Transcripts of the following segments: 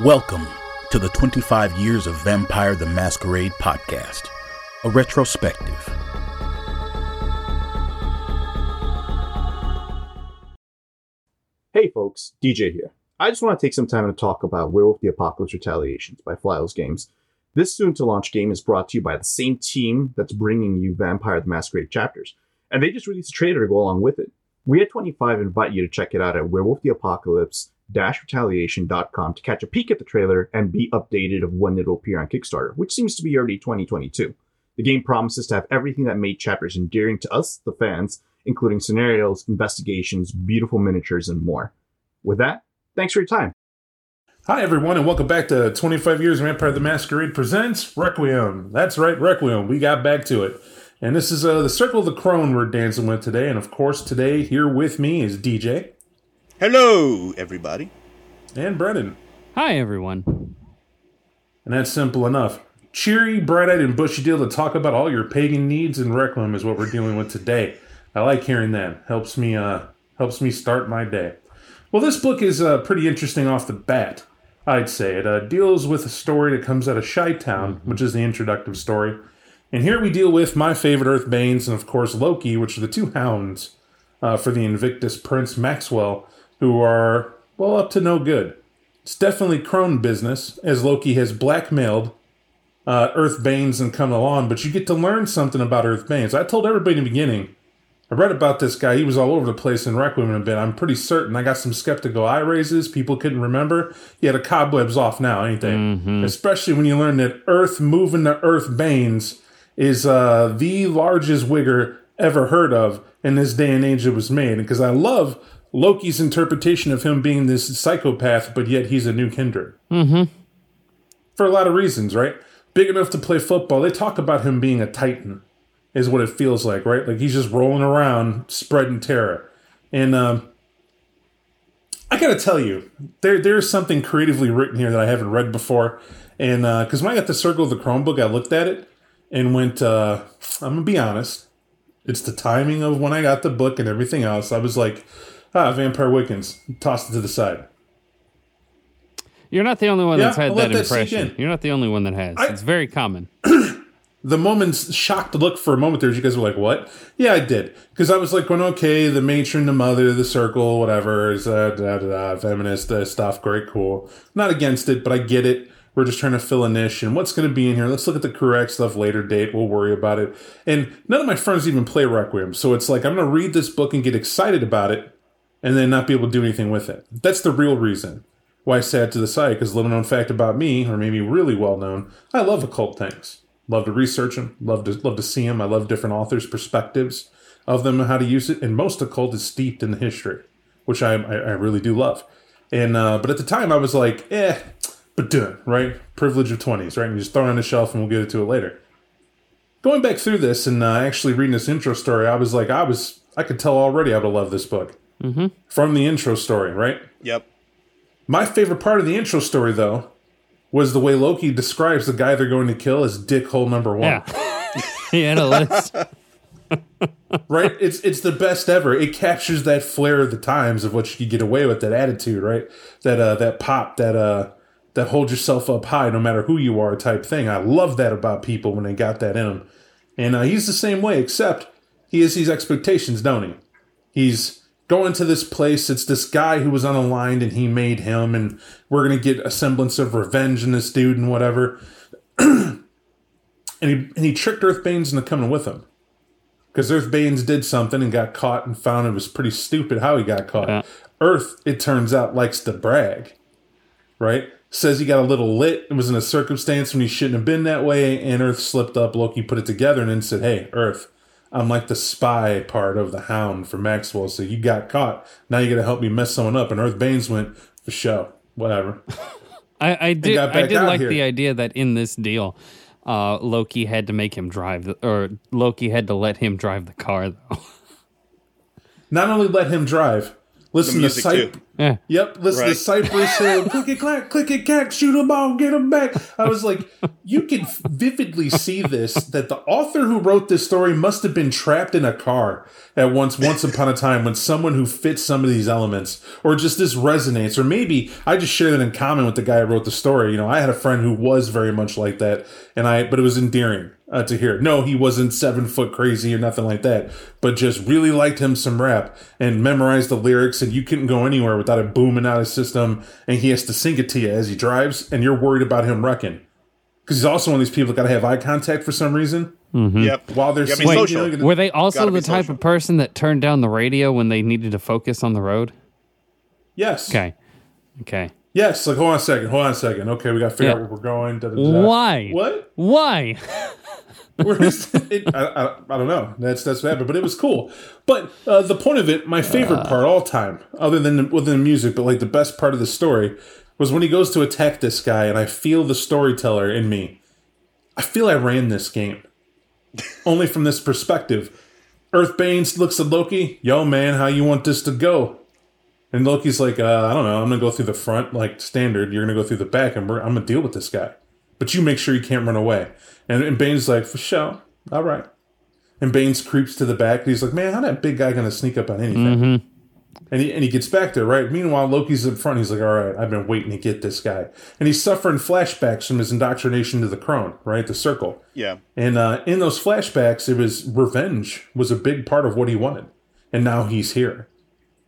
Welcome to the 25 Years of Vampire the Masquerade podcast, a retrospective. Hey folks, DJ here. I just want to take some time to talk about Werewolf the Apocalypse Retaliations by Flyos Games. This soon to launch game is brought to you by the same team that's bringing you Vampire the Masquerade chapters, and they just released a trailer to go along with it. We at 25 invite you to check it out at Werewolf the Apocalypse retaliation.com to catch a peek at the trailer and be updated of when it'll appear on Kickstarter, which seems to be early 2022. The game promises to have everything that made chapters endearing to us, the fans, including scenarios, investigations, beautiful miniatures, and more. With that, thanks for your time. Hi, everyone, and welcome back to 25 Years of Vampire the Masquerade presents Requiem. That's right, Requiem. We got back to it. And this is uh, the Circle of the Crone we're dancing with today. And of course, today here with me is DJ. Hello, everybody. And Brennan. Hi, everyone. And that's simple enough. Cheery, bright eyed, and bushy deal to talk about all your pagan needs and Requiem is what we're dealing with today. I like hearing that. Helps me uh helps me start my day. Well, this book is uh, pretty interesting off the bat. I'd say it uh, deals with a story that comes out of Chi-Town, which is the introductive story. And here we deal with my favorite Earth Banes and, of course, Loki, which are the two hounds uh, for the Invictus Prince Maxwell, who are, well, up to no good. It's definitely crone business, as Loki has blackmailed uh, Earthbanes and come along, but you get to learn something about Earth Banes. I told everybody in the beginning, I read about this guy. He was all over the place in Requiem a bit. I'm pretty certain. I got some skeptical eye raises. People couldn't remember. Yeah, a cobwebs off now, ain't they? Mm-hmm. Especially when you learn that Earth moving to Earth Banes is uh, the largest wigger ever heard of in this day and age it was made. Because I love Loki's interpretation of him being this psychopath, but yet he's a new kindred. Mm-hmm. For a lot of reasons, right? Big enough to play football. They talk about him being a titan, is what it feels like, right? Like he's just rolling around, spreading terror. And um, I gotta tell you, there there's something creatively written here that I haven't read before. And because uh, when I got the Circle of the Crone book, I looked at it and went, uh, I'm gonna be honest, it's the timing of when I got the book and everything else. I was like, ah, Vampire Wiccans, tossed it to the side. You're not the only one yeah, that's had I'll that, that impression. You're not the only one that has. I, it's very common. the moment's shocked look for a moment there. You guys were like, "What?" Yeah, I did because I was like, "Going okay, the matron, the mother, the circle, whatever is uh, da, da, da, feminist uh, stuff. Great, cool. Not against it, but I get it. We're just trying to fill a niche, and what's going to be in here? Let's look at the correct stuff later date. We'll worry about it. And none of my friends even play Requiem, so it's like I'm going to read this book and get excited about it, and then not be able to do anything with it. That's the real reason why I sat to the side. Because little known fact about me, or maybe really well known, I love occult things. Love to research them. Love to love to see them. I love different authors' perspectives of them and how to use it. And most occult is steeped in the history, which I I, I really do love. And uh, but at the time I was like, eh, but done right. Privilege of twenties, right? And you just throw it on the shelf, and we'll get to it later. Going back through this and uh, actually reading this intro story, I was like, I was I could tell already I would love this book mm-hmm. from the intro story, right? Yep. My favorite part of the intro story, though, was the way Loki describes the guy they're going to kill as dickhole number one. Yeah, he had a list. right? It's it's the best ever. It captures that flair of the times of what you could get away with, that attitude, right? That uh that pop, that uh that hold yourself up high no matter who you are type thing. I love that about people when they got that in them. And uh, he's the same way, except he has these expectations, don't he? He's going to this place. It's this guy who was unaligned and he made him, and we're to get a semblance of revenge in this dude and whatever. and, he, and he tricked Earthbanes into coming with him. Because Earthbanes did something and got caught and found it was pretty stupid how he got caught. Yeah. Earth, it turns out, likes to brag, right? Says he got a little lit. It was in a circumstance when he shouldn't have been that way, and Earth slipped up. Loki put it together and then said, Hey, Earth, I'm like the spy part of the hound for Maxwell. So you got caught. Now you got to help me mess someone up. And Earth Baines went for show. Whatever. I, I did. I did like here. the idea that in this deal, uh, Loki had to make him drive, the, or Loki had to let him drive the car, though. Not only let him drive, Listen to Cypress. Yeah. Yep. Listen right. to Cypress Hill. click it, clack, click it, clack, shoot them all, get them back. I was like, you can vividly see this that the author who wrote this story must have been trapped in a car at once, once upon a time when someone who fits some of these elements, or just this resonates, or maybe I just share that in common with the guy who wrote the story. You know, I had a friend who was very much like that, and I, but it was endearing uh, to hear. No, he wasn't seven foot crazy or nothing like that, but just really liked him some rap and memorized the lyrics. And you couldn't go anywhere without it booming out his system. And he has to sing it to you as he drives, and you're worried about him wrecking because he's also one of these people that got to have eye contact for some reason. Mm-hmm. Yep. While they're singing, social. You know, were they also the type social. of person that turned down the radio when they needed to focus on the road? Yes. Okay. Okay. Yes. Like, hold on a second. Hold on a second. Okay, we got to figure yeah. out where we're going. Da, da, da. Why? What? Why? it, I, I, I, don't know. That's that's bad, but it was cool. But uh, the point of it, my favorite uh, part all time, other than the, within the music, but like the best part of the story, was when he goes to attack this guy, and I feel the storyteller in me. I feel I ran this game, only from this perspective. Earthbane looks at Loki. Yo, man, how you want this to go? And Loki's like, uh, I don't know. I'm gonna go through the front, like standard. You're gonna go through the back, and I'm gonna deal with this guy. But you make sure you can't run away. And, and Bane's like, for sure. All right. And Baines creeps to the back. And he's like, man, how that big guy going to sneak up on anything? Mm-hmm. And he, and he gets back there, right? Meanwhile, Loki's in front. He's like, all right, I've been waiting to get this guy. And he's suffering flashbacks from his indoctrination to the crone, right? The circle. Yeah. And uh, in those flashbacks, it was revenge was a big part of what he wanted. And now he's here.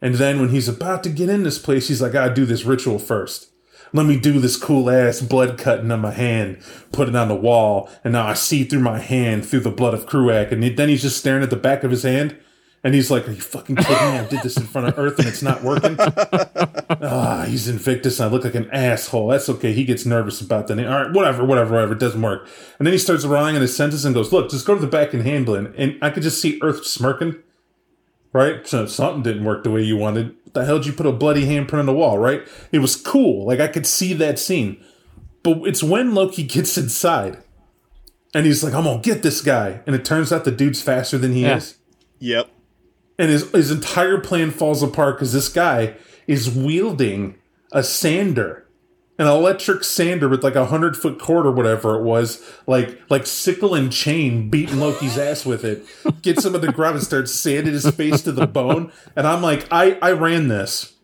And then when he's about to get in this place, he's like, I gotta do this ritual first let me do this cool ass blood cutting on my hand, put it on the wall, and now I see through my hand through the blood of Crúac. And then he's just staring at the back of his hand. And he's like, Are you fucking kidding me? I did this in front of Earth and it's not working. ah, he's Invictus and I look like an asshole. That's okay. He gets nervous about the name. All right, whatever, whatever, whatever. It doesn't work. And then he starts relying on his senses and goes, Look, just go to the back and handle it. And I could just see Earth smirking. Right? So something didn't work the way you wanted the hell did you put a bloody handprint on the wall, right? It was cool. Like I could see that scene. But it's when Loki gets inside and he's like, I'm gonna get this guy. And it turns out the dude's faster than he yeah. is. Yep. And his his entire plan falls apart because this guy is wielding a sander an electric sander with like a hundred foot cord or whatever it was, like like sickle and chain, beating Loki's ass with it, gets him in the ground and starts sanding his face to the bone. And I'm like, I I ran this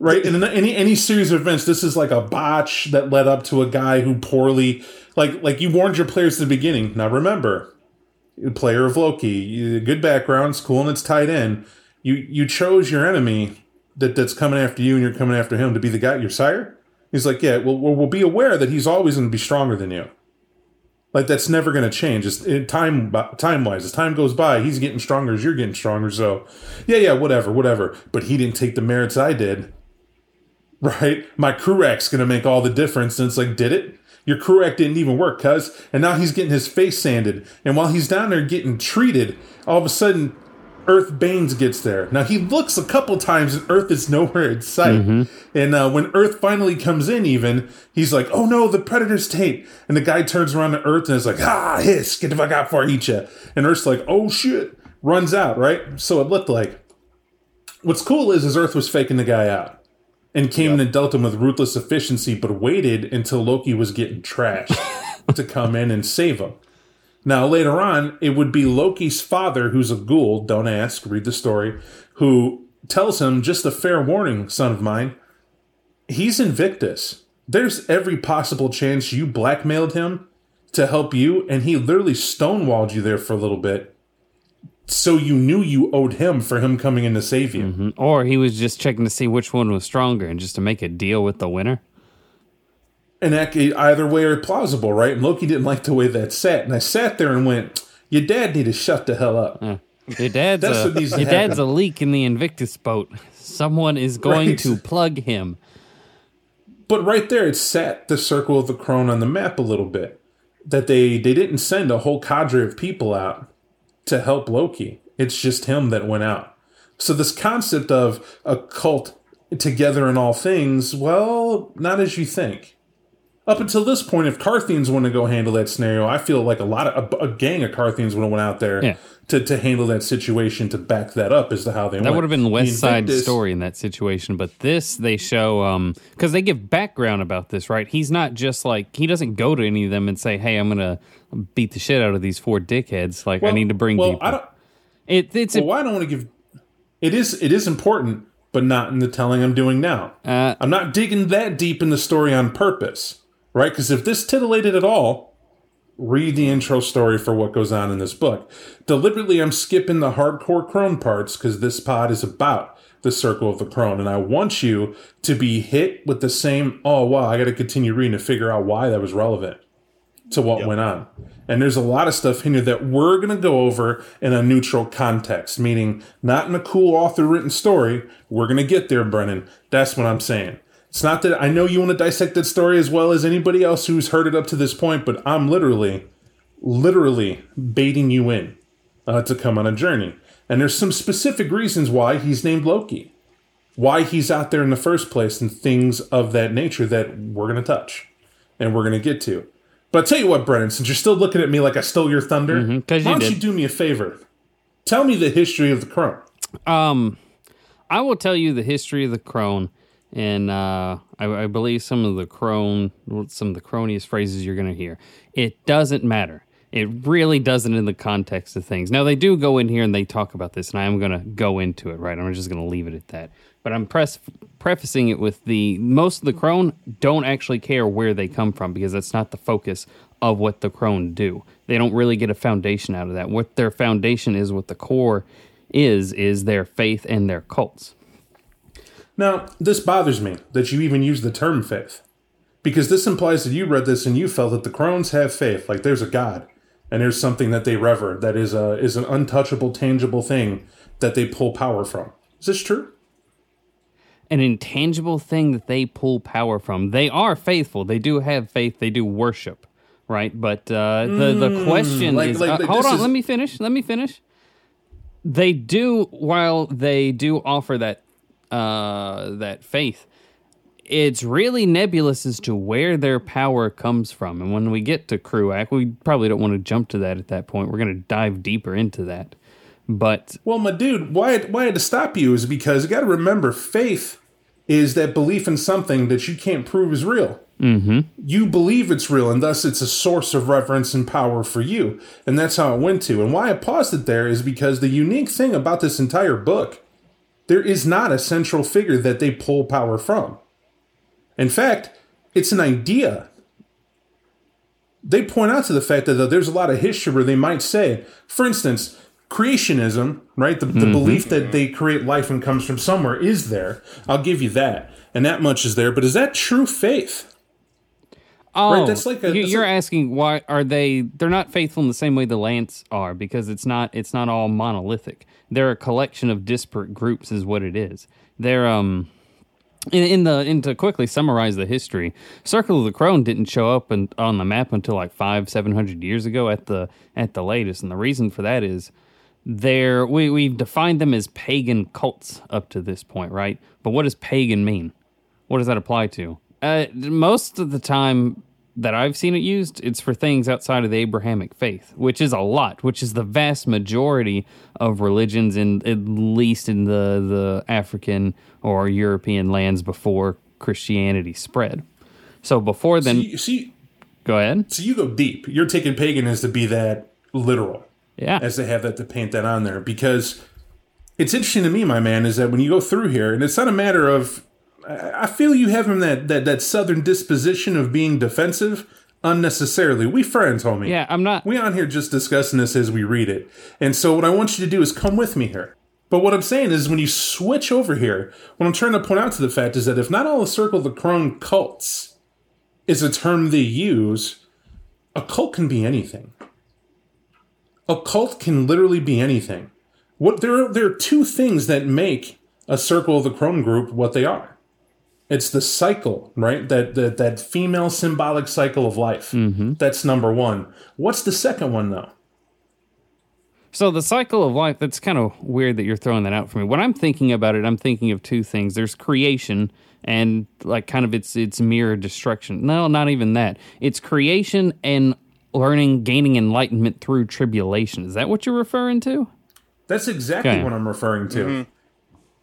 right in any any series of events. This is like a botch that led up to a guy who poorly like like you warned your players at the beginning. Now remember, player of Loki, good backgrounds, cool, and it's tied in. You you chose your enemy that that's coming after you, and you're coming after him to be the guy your sire He's like, yeah, well, we'll be aware that he's always going to be stronger than you. Like that's never going to change. It's, it, time time wise, as time goes by, he's getting stronger as you're getting stronger. So, yeah, yeah, whatever, whatever. But he didn't take the merits I did. Right? My Crúac's going to make all the difference. And it's like, did it? Your Crúac didn't even work, cuz. And now he's getting his face sanded. And while he's down there getting treated, all of a sudden Earth Baines gets there. Now he looks a couple times and Earth is nowhere in sight. Mm-hmm. And uh, when Earth finally comes in, even he's like, "Oh no, the Predator's tape!" And the guy turns around to Earth and is like, "Ah, hiss, get the fuck out I eat you!" And Earth's like, "Oh shit!" Runs out. Right. So it looked like. What's cool is, is Earth was faking the guy out and came yep. in and dealt him with ruthless efficiency, but waited until Loki was getting trashed to come in and save him. Now, later on, it would be Loki's father, who's a ghoul, don't ask, read the story, who tells him, just a fair warning, son of mine, he's Invictus. There's every possible chance you blackmailed him to help you, and he literally stonewalled you there for a little bit. So you knew you owed him for him coming in to save you. Mm-hmm. Or he was just checking to see which one was stronger and just to make a deal with the winner and that either way are plausible, right? And Loki didn't like the way that sat, and I sat there and went, "Your dad need to shut the hell up." Uh, your dad's a, your dad's a leak in the Invictus boat. Someone is going right. to plug him. But right there, it sat the circle of the crone on the map a little bit. That they they didn't send a whole cadre of people out to help Loki. It's just him that went out. So this concept of a cult together in all things, well, not as you think up until this point, if Carthians want to go handle that scenario, I feel like a lot of a, a gang of Carthians would have went out there Yeah. to, to handle that situation to back that up as to how they That went. would have been West Side Invictus- story in that situation, but this they show um because they give background about this, right? He's not just like he doesn't go to any of them and say, "Hey, I'm gonna beat the shit out of these four dickheads." Like I need to bring well, people. I don't. it, it's Well, I don't want to give. It is it is important, but not in the telling I'm doing now. Uh, I'm not digging that deep in the story on purpose, right? Because if this titillated at all, read the intro story for what goes on in this book. Deliberately, I'm skipping the hardcore crone parts because this pod is about the circle of the crone, and I want you to be hit with the same. Oh wow! I got to continue reading to figure out why that was relevant to what went on. And there's a lot of stuff in here that we're going to go over in a neutral context, meaning not in a cool author written story. We're going to get there, Brennan. That's what I'm saying. It's not that I know you want to dissect that story as well as anybody else who's heard it up to this point, but I'm literally, literally baiting you in uh, to come on a journey. And there's some specific reasons why he's named Loki, why he's out there in the first place, and things of that nature that we're going to touch and we're going to get to. But I tell you what, Brennan, since you're still looking at me like I stole your thunder, Mhm, 'cause why you don't you do me a favor? Tell me the history of the crone. Um, I will tell you the history of the crone, and uh, I, I believe some of the crone, some of the croniest phrases you're going to hear. It doesn't matter. It really doesn't in the context of things. Now they do go in here and they talk about this, and I am going to go into it. Right, I'm just going to leave it at that. But I'm press, prefacing it with the most of the crone don't actually care where they come from because that's not the focus of what the crone do. They don't really get a foundation out of that. What their foundation is, what the core is, is their faith and their cults. Now, this bothers me that you even use the term faith. Because this implies that you read this and you felt that the crones have faith, like there's a God and there's something that they rever that is a is an untouchable, tangible thing that they pull power from. Is this true? An intangible thing that they pull power from. They are faithful. They do have faith. They do worship, right? But uh, the the question like- is, like- uh, hold on. is- Let me finish. Let me finish. They do while they do offer that uh, that faith. It's really nebulous as to where their power comes from. And when we get to Crúac, we probably don't want to jump to that at that point. We're going to dive deeper into that. But Well, my dude, why why I had to stop you is because you got to remember, faith is that belief in something that you can't prove is real. Mm-hmm. You believe it's real, and thus it's a source of reverence and power for you. And that's how it went to. And why I paused it there is because the unique thing about this entire book, there is not a central figure that they pull power from. In fact, it's an idea. They point out to the fact that there's a lot of history where they might say, for instance, creationism, right? The, the mm-hmm. belief that they create life and comes from somewhere is there. I'll give you that. And that much is there. But is that true faith? Oh, that's like a- that's you're like- asking why are they? They're not faithful in the same way the Lance are because it's not. It's not all monolithic. They're a collection of disparate groups, is what it is. They're um. In, in the and to quickly summarize the history, Circle of the Crone didn't show up in, on the map until like five seven hundred years ago at the at the latest, and the reason for that is they're we we've defined them as pagan cults up to this point, right? But what does pagan mean? What does that apply to? Uh, most of the time that I've seen it used, it's for things outside of the Abrahamic faith, which is a lot, which is the vast majority of religions in at least in the the African or European lands before Christianity spread. So before then, See, see, go ahead. so you go deep. You're taking pagan as to be that literal. Yeah, as they have that to paint that on there because it's interesting to me, my man, is that when you go through here, and it's not a matter of I feel you have him that that that southern disposition of being defensive unnecessarily. We friends, homie. yeah. I'm not. We on here just discussing this as we read it. And so what I want you to do is come with me here. But what I'm saying is when you switch over here, what I'm trying to point out to the fact is that if not all the Circle of the Crone cults is a term they use, a cult can be anything. A cult can literally be anything. What there are, there are two things that make a Circle of the Crone group what they are. It's the cycle, right? That that, that female symbolic cycle of life. Mm-hmm. That's number one. What's the second one though? So the cycle of life, that's kind of weird that you're throwing that out for me. When I'm thinking about it, I'm thinking of two things. There's creation and like kind of its its mirror destruction. No, not even that. It's creation and learning, gaining enlightenment through tribulation. Is that what you're referring to? That's exactly Okay. what I'm referring to. Mm-hmm.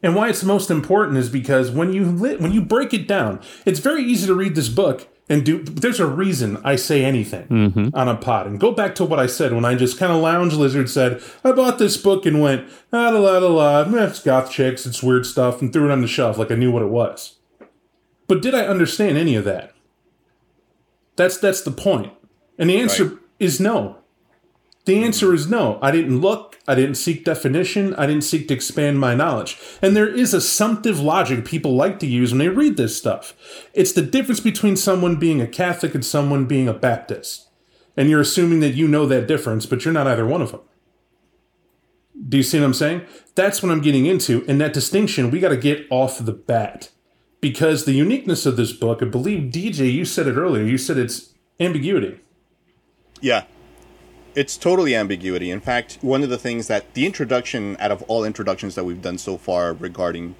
And why it's most important is because when you when you break it down, it's very easy to read this book and do. There's a reason I say anything mm-hmm. on a pod. And go back to what I said when I just kind of lounge lizard said I bought this book and went la la la la la. Eh, it's goth chicks, it's weird stuff, and threw it on the shelf like I knew what it was. But did I understand any of that? That's that's the point. And the answer Right. is no. The answer is no. I didn't look. I didn't seek definition. I didn't seek to expand my knowledge. And there is assumptive logic people like to use when they read this stuff. It's the difference between someone being a Catholic and someone being a Baptist. And you're assuming that you know that difference, but you're not either one of them. Do you see what I'm saying? That's what I'm getting into. And that distinction, we got to get off the bat. Because the uniqueness of this book, I believe, DJ, you said it earlier, you said it's ambiguity. Yeah. It's totally ambiguity. In fact, one of the things that the introduction out of all introductions that we've done so far regarding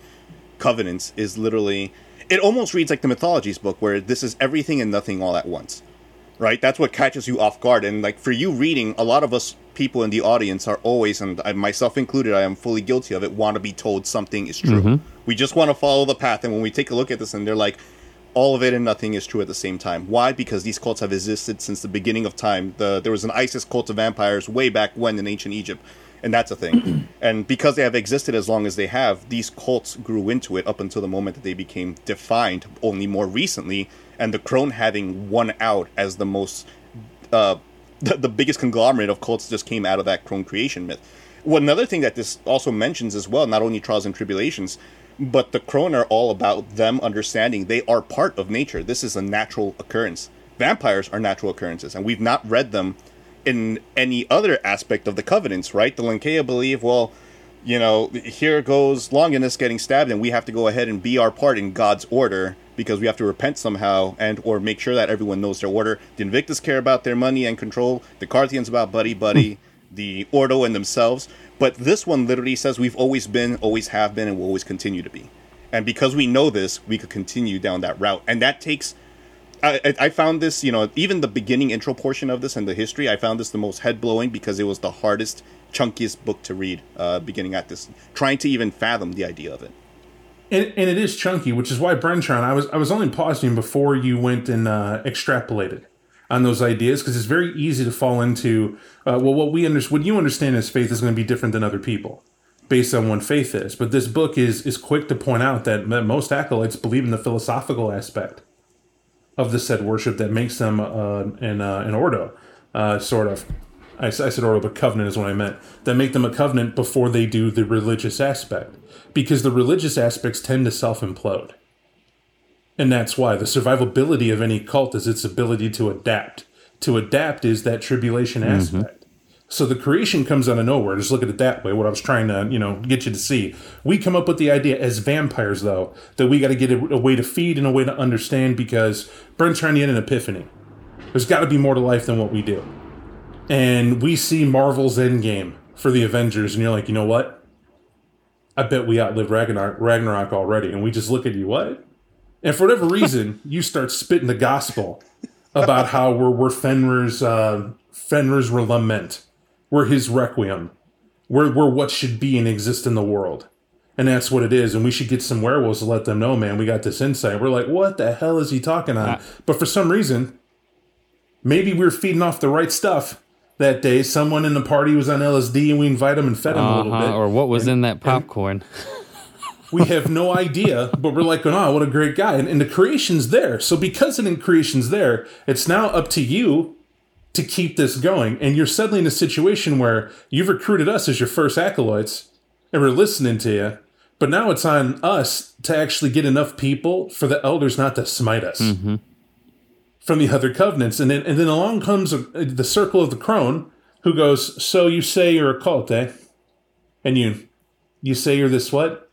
covenants is literally it almost reads like the mythologies book where this is everything and nothing all at once. Right? That's what catches you off guard and like for you reading, a lot of us people in the audience are always and I, myself included, I am fully guilty of it, want to be told something is true. Mm-hmm. We just want to follow the path and when we take a look at this and they're like all of it and nothing is true at the same time. Why? Because these cults have existed since the beginning of time. The, there was an ISIS cult of vampires way back when in ancient Egypt, and that's a thing. and because they have existed as long as they have, these cults grew into it up until the moment that they became defined only more recently, and the Crone having won out as the most uh, the, the biggest conglomerate of cults just came out of that Crone creation myth. Well, another thing that this also mentions as well, not only trials and tribulations, but the Crone are all about them understanding they are part of nature. This is a natural occurrence. Vampires are natural occurrences, and we've not read them in any other aspect of the covenants, right? The Lancea believe, well, you know, here goes Longinus getting stabbed, and we have to go ahead and be our part in God's order because we have to repent somehow and or make sure that everyone knows their order. The Invictus care about their money and control. The Carthians about buddy buddy. The Ordo and themselves. But this one literally says we've always been, always have been, and will always continue to be. And because we know this, we could continue down that route. And that takes I, I- found this, you know, even the beginning intro portion of this and the history, I found this the most head blowing because it was the hardest, chunkiest book to read, uh, beginning at this, trying to even fathom the idea of it. And, and it is chunky, which is why Brentron, I was I was only pausing before you went and uh, extrapolated on those ideas because it's very easy to fall into uh, well what we under, what you understand as faith is going to be different than other people based on what faith is. But this book is is quick to point out that, that most acolytes believe in the philosophical aspect of the said worship that makes them uh, an uh, an ordo, uh, sort of. I said ordo, but covenant is what I meant. That make them a covenant before they do the religious aspect, because the religious aspects tend to self implode, and that's why the survivability of any cult is its ability to adapt. To adapt is that tribulation mm-hmm. aspect. So the creation comes out of nowhere. Just look at it that way. What I was trying to, you know, get you to see. We come up with the idea as vampires, though, that we got to get a, a way to feed and a way to understand because Brent's trying to get an epiphany. There's got to be more to life than what we do. And we see Marvel's Endgame for the Avengers, and you're like, you know what? I bet we outlived Ragnarok, Ragnarok already. And we just look at you, what? And for whatever reason, you start spitting the gospel about how we're, we're Fenrir's, uh, Fenrir's lament. We're his requiem. We're, we're what should be and exist in the world. And that's what it is. And we should get some werewolves to let them know, man, we got this insight. We're like, what the hell is he talking on? but for some reason, maybe we were feeding off the right stuff that day. Someone in the party was on LSD and we invite them and fed them a little Uh-huh, bit. or what was in that popcorn? we have no idea, but we're like, oh, what a great guy. And, and the creation's there. So because the creation's there, it's now up to you to keep this going. And you're suddenly in a situation where you've recruited us as your first acolytes and we're listening to you. But now it's on us to actually get enough people for the elders not to smite us from the other covenants. And then, and then along comes a, the circle of the crone who goes, so you say you're a cult, eh? And you, you say you're this what?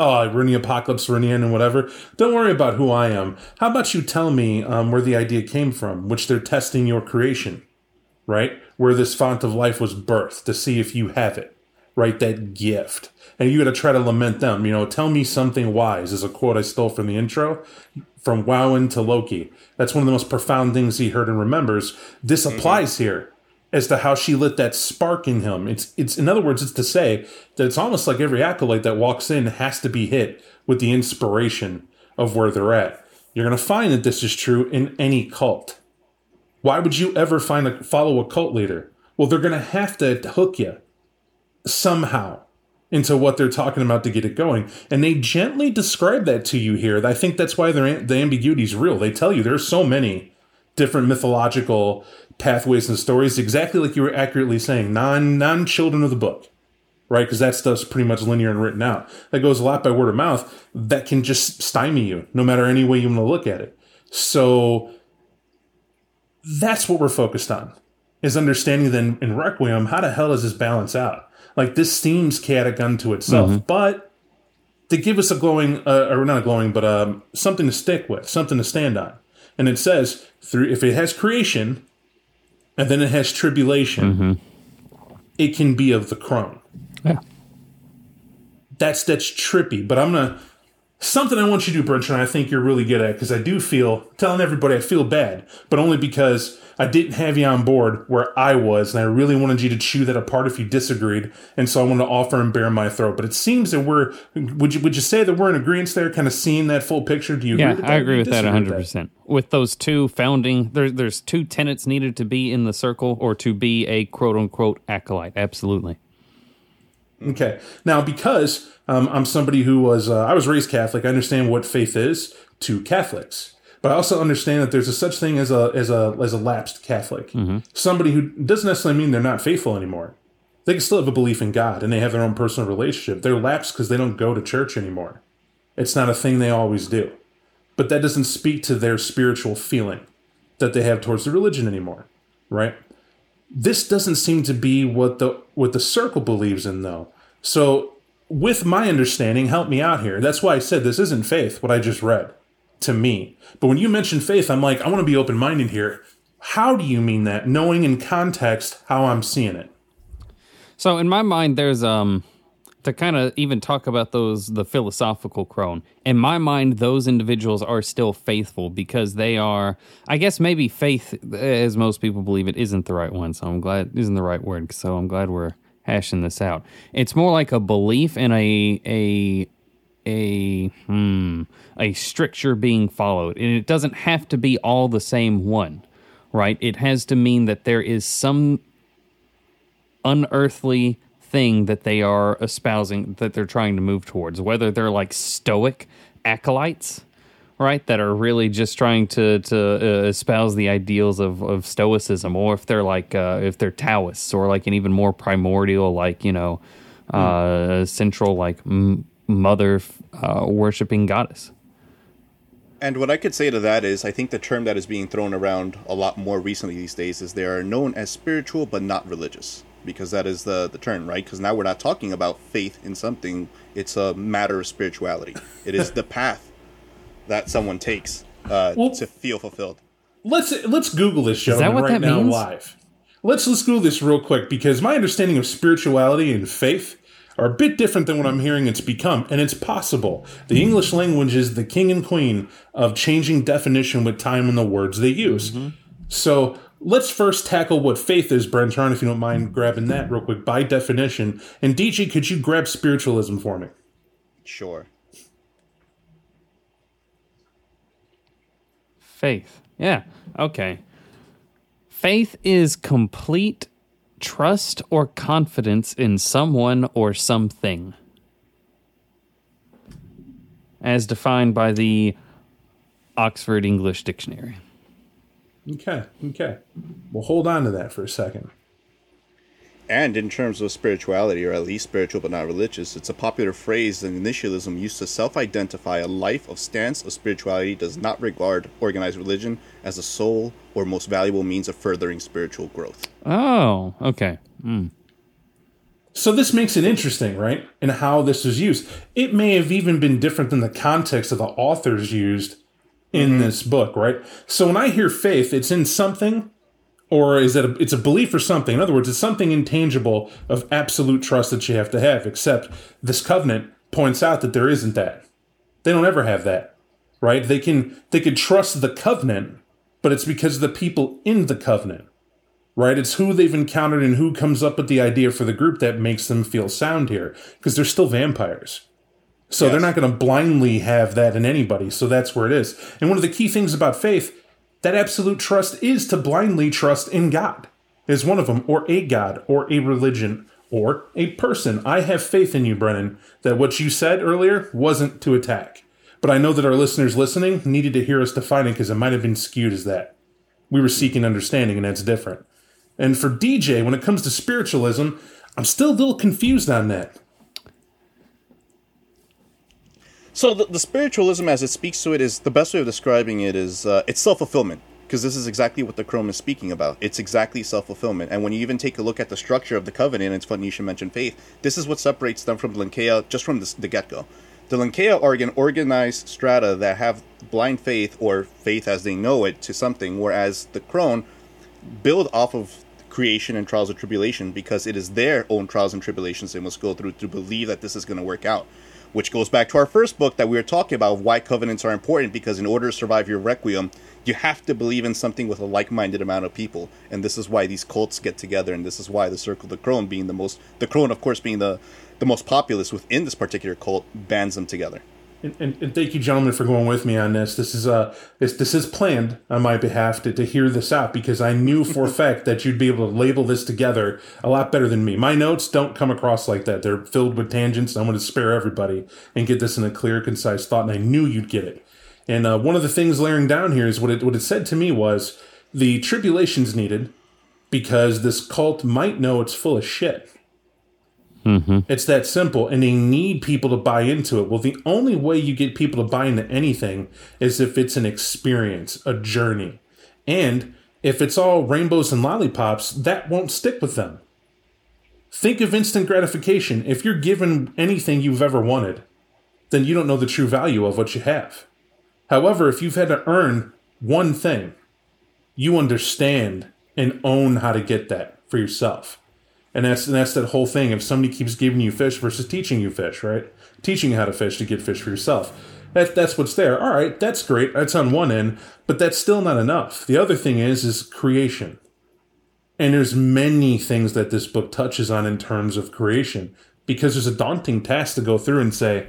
Oh, the apocalypse, we're in the end, and whatever. Don't worry about who I am. How about you tell me um, where the idea came from, which they're testing your creation, right? Where this font of life was birthed to see if you have it, right? That gift. And you got to try to lament them. You know, tell me something wise is a quote I stole from the intro from Wowin to Loki. That's one of the most profound things he heard and remembers. This applies here as to how she lit that spark in him. It's it's in other words, it's to say that it's almost like every acolyte that walks in has to be hit with the inspiration of where they're at. You're going to find that this is true in any cult. Why would you ever find a follow a cult leader? Well, they're going to have to hook you somehow into what they're talking about to get it going. And they gently describe that to you here. I think that's why the ambiguity is real. They tell you there's so many different mythological pathways and stories, exactly like you were accurately saying, non non children of the book, right? Because that stuff's pretty much linear and written out. That goes a lot by word of mouth. That can just stymie you, no matter any way you want to look at it. So that's what we're focused on, is understanding then in Requiem, how the hell does this balance out? Like this seems chaotic unto itself, Mm-hmm. but to give us a glowing, uh, or not a glowing, but um, something to stick with, something to stand on. And it says, through if it has creation, and then it has tribulation, mm-hmm. it can be of the crone. Yeah. That's that's trippy. But I'm gonna something I want you to do, Brent, and I think you're really good at because I do feel telling everybody I feel bad, but only because I didn't have you on board where I was, and I really wanted you to chew that apart if you disagreed, and so I wanted to offer and bear my throat. But it seems that we're would you would you say that we're in agreement there, kind of seeing that full picture? Do you? Yeah, agree with I agree with that disagree 100. percent With those two founding, there, there's two tenets needed to be in the circle or to be a quote unquote acolyte. Absolutely. Okay. Now, because um, I'm somebody who was, uh, I was raised Catholic, I understand what faith is to Catholics, but I also understand that there's a such thing as a as a as a lapsed Catholic, mm-hmm. somebody who doesn't necessarily mean they're not faithful anymore. They can still have a belief in God and they have their own personal relationship. They're lapsed because they don't go to church anymore. It's not a thing they always do, but that doesn't speak to their spiritual feeling that they have towards the religion anymore, right? this doesn't seem to be what the what the circle believes in though so with my understanding help me out here that's why i said this isn't faith what i just read to me but when you mention faith i'm like i want to be open-minded here how do you mean that knowing in context how i'm seeing it So in my mind, there's um to kind of even talk about those the philosophical crone. In my mind, those individuals are still faithful because they are. I guess maybe faith, as most people believe it, isn't the right one. So I'm glad isn't the right word. So I'm glad we're hashing this out. It's more like a belief in a a a hmm a stricture being followed, and it doesn't have to be all the same one, right? It has to mean that there is some unearthly thing that they are espousing that they're trying to move towards. Whether they're like stoic acolytes right that are really just trying to to uh, espouse the ideals of, of stoicism or if they're like uh, if they're taoists or like an even more primordial like you know uh central like m- mother uh, worshiping goddess And what I could say to that is, I think the term that is being thrown around a lot more recently these days is they are known as spiritual but not religious, because that is the the term, right? Because now we're not talking about faith in something; it's a matter of spirituality. It is the path that someone takes uh, Well- to feel fulfilled. let's let's google this gentleman what right that now means? live let's let's google this real quick because my understanding of spirituality and faith are a bit different than what i'm hearing it's become and it's possible the english language is the king and queen of changing definition with time and the words they use so let's first tackle what faith is brentron if you don't mind grabbing that real quick by definition and dj could you grab spiritualism for me Sure. Faith. Yeah. Okay. Faith is complete trust or confidence in someone or something. As defined by the Oxford English Dictionary. okay okay We'll hold on to that for a second And in terms of spirituality, or at least spiritual but not religious, it's a popular phrase in initialism used to self identify a life of stance of spirituality does not regard organized religion as the sole or most valuable means of furthering spiritual growth. Oh, okay. Hmm. So this makes it interesting, right? In how this was used. It may have even been different than the context of the authors used in mm-hmm. this book, right? So when I hear faith, it's in something or is it a, it's a belief or something? In other words, it's something intangible of absolute trust that you have to have. Except this covenant points out that there isn't that. They don't ever have that, right? They can they can trust the covenant, but it's because of the people in the covenant, right? It's who they've encountered and who comes up with the idea for the group that makes them feel sound here, because they're still vampires. So Yes. they're not going to blindly have that in anybody. So that's where it is. And one of the key things about faith, that absolute trust is to blindly trust in God, is one of them, or a God, or a religion, or a person. I have faith in you, Brennan, that what you said earlier wasn't to attack. But I know that our listeners listening needed to hear us define it because it might have been skewed as that. We were seeking understanding, and that's different. And for DJ, when it comes to spiritualism, I'm still a little confused on that. So the, the spiritualism, as it speaks to it, is the best way of describing it is uh, it's self fulfillment because this is exactly what the Crone is speaking about. It's exactly self fulfillment, and when you even take a look at the structure of the covenant, it's funny you should mention faith. This is what separates them from the Lancea just from the, the get go. The Lancea are an organized strata that have blind faith or faith as they know it to something, whereas the Crone build off of creation and trials and tribulation because it is their own trials and tribulations they must go through to believe that this is going to work out. Which goes back to our first book that we were talking about why covenants are important because in order to survive your requiem, you have to believe in something with a like minded amount of people. And this is why these cults get together and this is why the Circle of the Crone being the most the Crone of course being the the most populous within this particular cult bands them together. And, and, and thank you, gentlemen, for going with me on this. This is uh this this is planned on my behalf to, to hear this out because I knew for a fact that you'd be able to label this together a lot better than me. My notes don't come across like that. They're filled with tangents. I'm going to spare everybody and get this in a clear, concise thought. And I knew you'd get it. And uh, one of the things layering down here is what it what it said to me was the tribulations needed because this cult might know it's full of shit. Mm-hmm. It's that simple, and they need people to buy into it. Well, the only way you get people to buy into anything is if it's an experience, a journey. And if it's all rainbows and lollipops, that won't stick with them. Think of instant gratification. If you're given anything you've ever wanted, then you don't know the true value of what you have. However, if you've had to earn one thing, you understand and own how to get that for yourself. And that's and that's that whole thing. If somebody keeps giving you fish versus teaching you fish, right? Teaching you how to fish to get fish for yourself. That that's what's there. All right, that's great. That's on one end, but that's still not enough. The other thing is is creation. And there's many things that this book touches on in terms of creation because there's a daunting task to go through and say,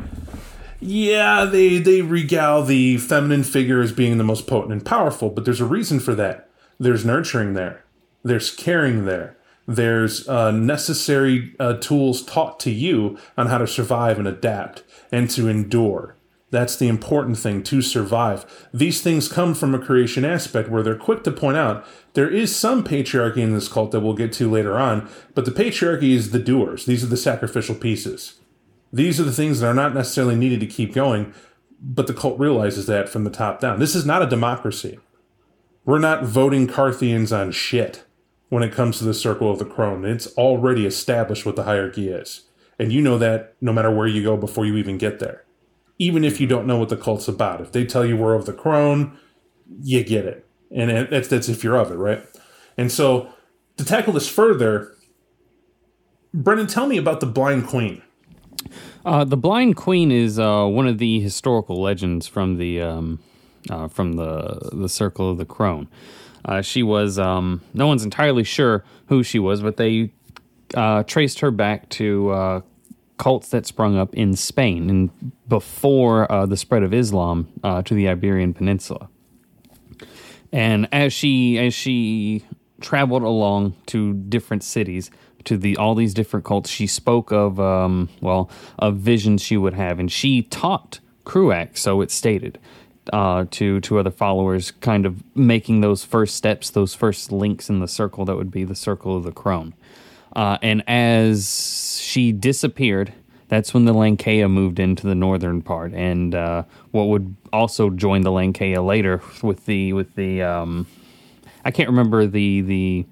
yeah, they they regale the feminine figure as being the most potent and powerful, but there's a reason for that. There's nurturing there. There's caring there. There's uh, necessary uh, tools taught to you on how to survive and adapt and to endure. That's the important thing to survive. These things come from a creation aspect where they're quick to point out there is some patriarchy in this cult that we'll get to later on, but the patriarchy is the doers. These are the sacrificial pieces. These are the things that are not necessarily needed to keep going, but the cult realizes that from the top down. This is not a democracy. We're not voting Carthians on shit when it comes to the Circle of the Crone. It's already established what the hierarchy is. And you know that no matter where you go before you even get there. Even if you don't know what the cult's about. If they tell you we're of the Crone, you get it. And that's, that's if you're of it, right? And so to tackle this further, Brennan, tell me about the Blind Queen. Uh, the Blind Queen is uh, one of the historical legends from the um, uh, from the the Circle of the Crone. Uh, she was um, no one's entirely sure who she was, but they uh, traced her back to uh, cults that sprung up in Spain and before uh, the spread of Islam uh, to the Iberian Peninsula. And as she as she traveled along to different cities, to the all these different cults, she spoke of um, well of visions she would have, and she taught Crúac, so it's stated, uh, to to other followers, kind of making those first steps, those first links in the circle that would be the circle of the crone. Uh, and as she disappeared, that's when the Lancea moved into the northern part, and uh, what would also join the Lancea later with the with the um, I can't remember the the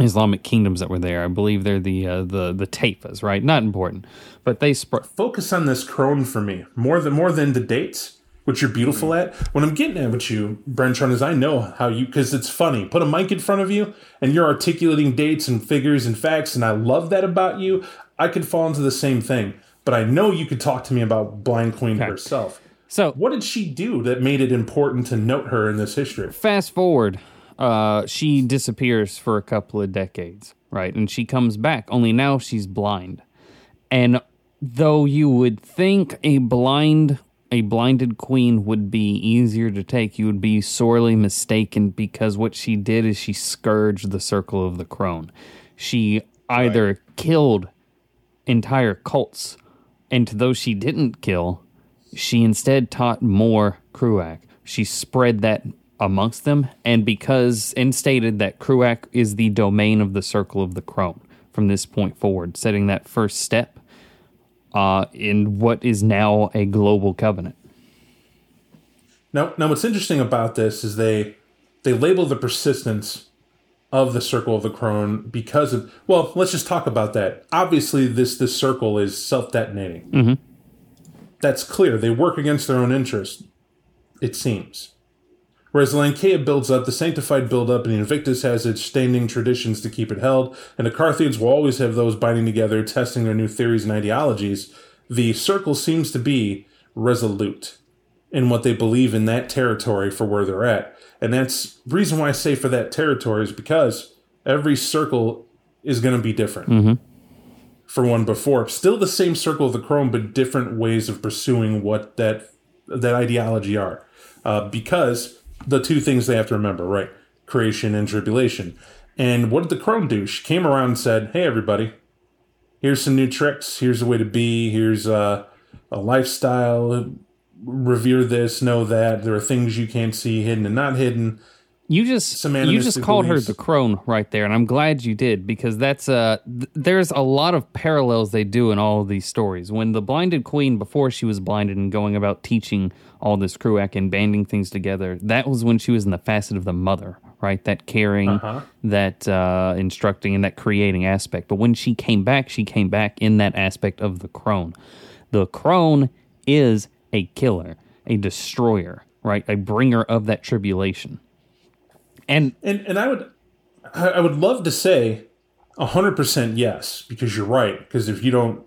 Islamic kingdoms that were there. I believe they're the uh, the the Taifas, right? Not important, but they spread. Focus on this crone for me more than more than the dates. What you're beautiful at. What I'm getting at with you, Brentron, is I know how you because it's funny. Put a mic in front of you and you're articulating dates and figures and facts, and I love that about you. I could fall into the same thing, but I know you could talk to me about Blind Queen Okay. herself. So What did she do that made it important to note her in this history? fast forward, uh, she disappears for a couple of decades, right? And she comes back, only now she's blind. And though you would think a blind a blinded queen would be easier to take, you would be sorely mistaken because what she did is she scourged the circle of the crone. She either killed entire cults, and to those she didn't kill, she instead taught more Crúac. She spread that amongst them, and because and stated that Crúac is the domain of the Circle of the Crone from this point forward, setting that first step uh, in what is now a global covenant. Now, now, what's interesting about this is they they label the persistence of the circle of the crone because of well, let's just talk about that. Obviously, this this circle is self detonating. That's clear. They work against their own interest. It seems. Whereas Lancea builds up, the Sanctified build up, and the Invictus has its standing traditions to keep it held, and the Carthians will always have those binding together, testing their new theories and ideologies. The circle seems to be resolute in what they believe in that territory for where they're at. And that's reason why I say for that territory is because every circle is going to be different. For one before, still the same circle of the crone, but different ways of pursuing what that that ideology are. Uh, because the two things they have to remember, right? Creation and tribulation. And what did the crone do? She came around and said, "Hey, everybody, here's some new tricks. Here's a way to be. Here's a, a lifestyle. Revere this, know that. There are things you can't see, hidden and not hidden. You just you just called beliefs. her the crone right there, and I'm glad you did because that's uh th- there's a lot of parallels they do in all of these stories. When the blinded queen, before she was blinded and going about teaching all this Crúac and banding things together, that was when she was in the facet of the mother, right? That caring, Uh-huh. that uh, instructing, and that creating aspect. But when she came back, she came back in that aspect of the crone. The crone is a killer, a destroyer, right? A bringer of that tribulation. And And and I would I I would love to say hundred percent yes, because you're right. Because if you don't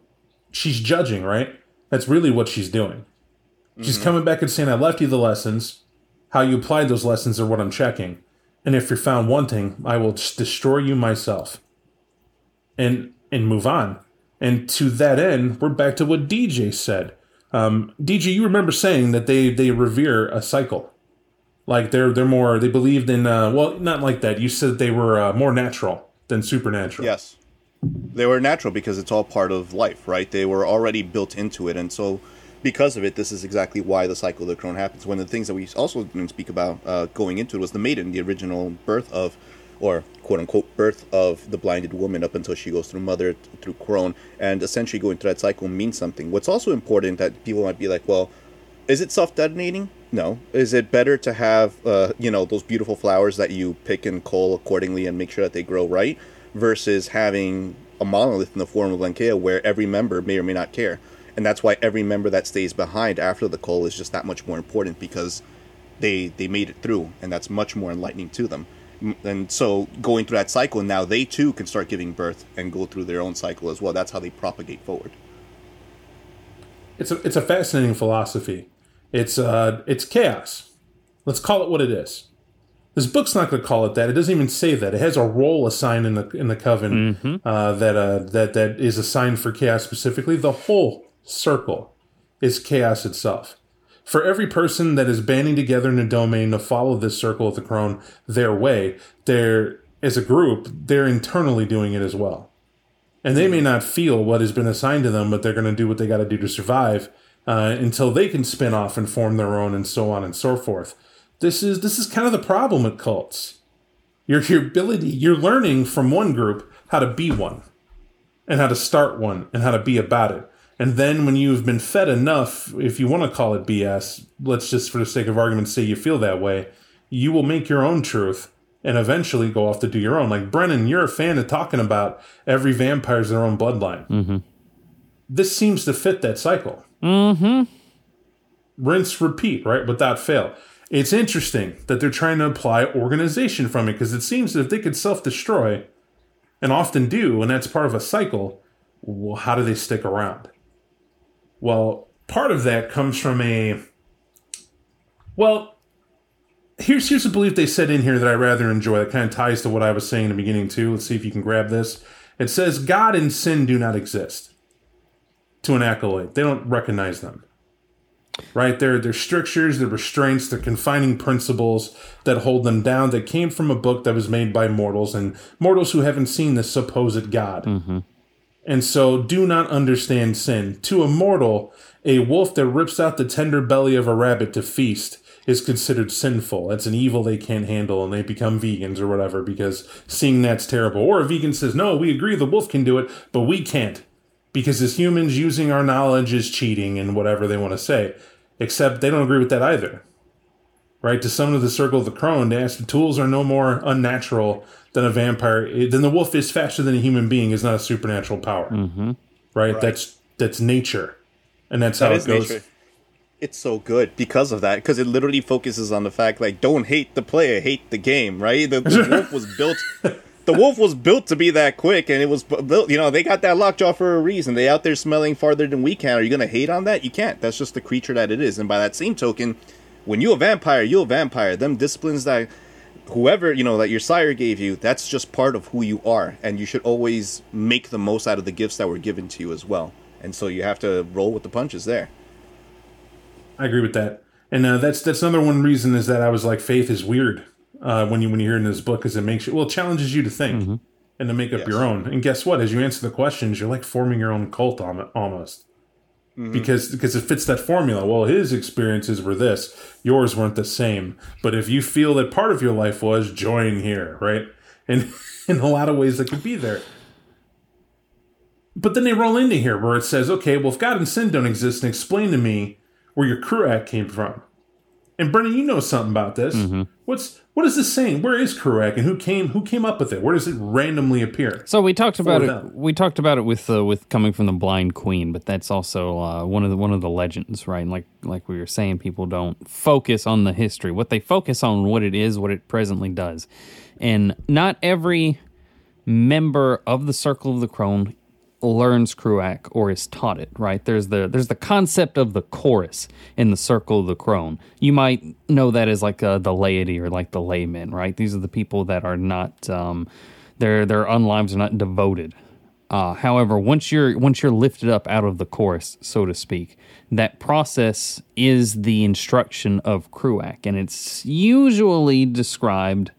she's judging, right? That's really what she's doing. She's coming back and saying, I left you the lessons. How you applied those lessons are what I'm checking. And if you're found wanting, I will just destroy you myself. And and move on. And to that end, we're back to what DJ said. Um, DJ, you remember saying that they they revere a cycle like they're they're more they believed in uh well not like that you said they were uh, more natural than supernatural Yes. They were natural because it's all part of life, right? They were already built into it. And so, because of it, this is exactly why the cycle of the crone happens. One of the things that we also didn't speak about uh, going into it was the maiden, the original birth of, or quote unquote, birth of the blinded woman up until she goes through mother, through crone. And essentially going through that cycle means something. What's also important that people might be like, well, is it self-detonating? No. Is it better to have, uh, you know, those beautiful flowers that you pick and cull accordingly and make sure that they grow right, versus having a monolith in the form of Lancea where every member may or may not care, and that's why every member that stays behind after the cull is just that much more important because they they made it through, and that's much more enlightening to them. And so going through that cycle, now they too can start giving birth and go through their own cycle as well. That's how they propagate forward. it's a it's a fascinating philosophy it's uh it's chaos. Let's call it what it is. This book's not going to call it that. It doesn't even say that. It has a role assigned in the in the coven uh, that uh that that is assigned for chaos specifically. The whole circle is chaos itself. For every person that is banding together in a domain to follow this circle of the crone their way they're as a group they're internally doing it as well. And they may not feel what has been assigned to them, but they're going to do what they got to do to survive uh, until they can spin off and form their own, and so on and so forth. This is this is kind of the problem with cults. Your your ability, you're learning from one group how to be one, and how to start one, and how to be about it. And then when you've been fed enough, if you want to call it BS, let's just for the sake of argument say you feel that way, you will make your own truth and eventually go off to do your own. Like Brennan, you're a fan of talking about every vampire's their own bloodline. Mm-hmm. This seems to fit that cycle. Mm-hmm. rinse, repeat, right? Without fail. It's interesting that they're trying to apply organization from it because it seems that if they could self destroy, and often do, and that's part of a cycle, well, how do they stick around? Well, part of that comes from a. Well, here's here's a belief they said in here that I rather enjoy. That kind of ties to what I was saying in the beginning too. Let's see if you can grab this. It says God and sin do not exist. To an acolyte, they don't recognize them. Right? They're they're strictures, they're restraints, they're confining principles that hold them down. That came from a book that was made by mortals and mortals who haven't seen the supposed God. Mm-hmm. And so do not understand sin. To a mortal, a wolf that rips out the tender belly of a rabbit to feast is considered sinful. It's an evil they can't handle and they become vegans or whatever because seeing that's terrible. Or a vegan says, no, we agree the wolf can do it, but we can't because as humans, using our knowledge is cheating and whatever they want to say. Except they don't agree with that either. Right? To summon of the circle of the crone, they ask the tools are no more unnatural than a vampire. Eh, then the wolf is faster than a human being is not a supernatural power. Mm-hmm. Right? That's that's nature. And that's how That it is goes. nature. It's so good because of that, because it literally focuses on the fact like don't hate the player, hate the game, right? The, the wolf was built. The wolf was built to be that quick, and it was built. You know, they got that lockjaw for a reason. They out there smelling farther than we can. Are you gonna hate on that? You can't. That's just the creature that it is. And by that same token, when you a vampire, you a vampire. Them disciplines that whoever you know that your sire gave you, that's just part of who you are, and you should always make the most out of the gifts that were given to you as well. And so you have to roll with the punches there. I agree with that, and uh, that's that's another one reason is that I was like, faith is weird uh, when you when you hear in this book because it makes you well, it challenges you to think and to make up Yes. your own. And guess what? As you answer the questions, you're like forming your own cult on it almost. Because because it fits that formula. Well, his experiences were this, yours weren't the same. But if you feel that part of your life was, join here, right? And in a lot of ways, that could be there. But then they roll into here where it says, okay, well, if God and sin don't exist, and explain to me where your Crúac came from. And Brennan, you know something about this. What's what is this saying? Where is Crúac, and who came who came up with it? Where does it randomly appear? So we talked about it. them. We talked about it with uh, with coming from the blind queen, but that's also uh, one of the one of the legends, right? Like like we were saying, people don't focus on the history. What they focus on what it is, what it presently does, and not every member of the Circle of the Crone learns Crúac or is taught it, right? There's the there's the concept of the chorus in the Circle of the Crone. You might know that as like uh, the laity or like the laymen, right? These are the people that are not um, their their unlives are not devoted. Uh, however, once you're once you're lifted up out of the chorus, so to speak, that process is the instruction of Crúac, and it's usually described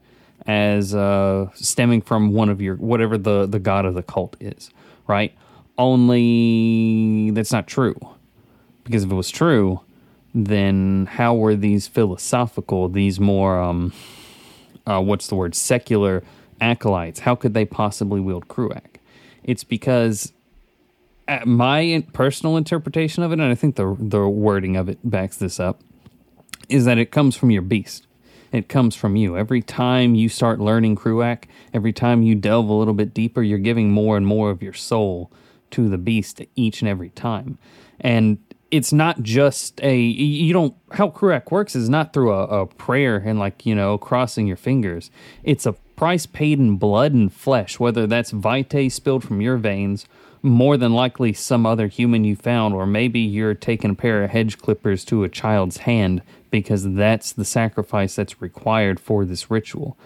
as uh, stemming from one of your whatever the the god of the cult is, right? Only that's not true, because if it was true, then how were these philosophical, these more um, uh, what's the word secular acolytes? How could they possibly wield Crúac? It's because my personal interpretation of it, and I think the the wording of it backs this up, is that it comes from your beast. It comes from you. Every time you start learning Crúac, every time you delve a little bit deeper, you're giving more and more of your soul to the beast each and every time. And it's not just a you don't how Crúac works is not through a, a prayer and like, you know, crossing your fingers. It's a price paid in blood and flesh, whether that's vitae spilled from your veins more than likely some other human you found, or maybe you're taking a pair of hedge clippers to a child's hand because that's the sacrifice that's required for this ritual.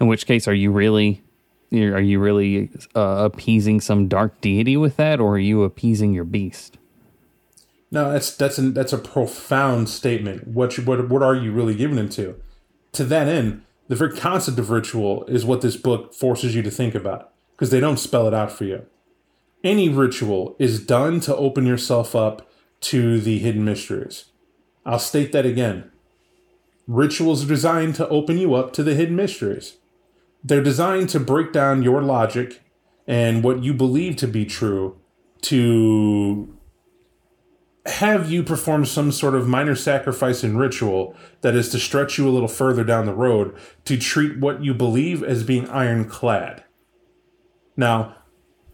In which case, are you really are you really uh, appeasing some dark deity with that, or are you appeasing your beast? No, that's that's a, that's a profound statement. What you, what what are you really giving it to? To that end, the very concept of ritual is what this book forces you to think about because they don't spell it out for you. Any ritual is done to open yourself up to the hidden mysteries. I'll state that again. Rituals are designed to open you up to the hidden mysteries. They're designed to break down your logic and what you believe to be true to have you perform some sort of minor sacrifice and ritual that is to stretch you a little further down the road to treat what you believe as being ironclad. Now,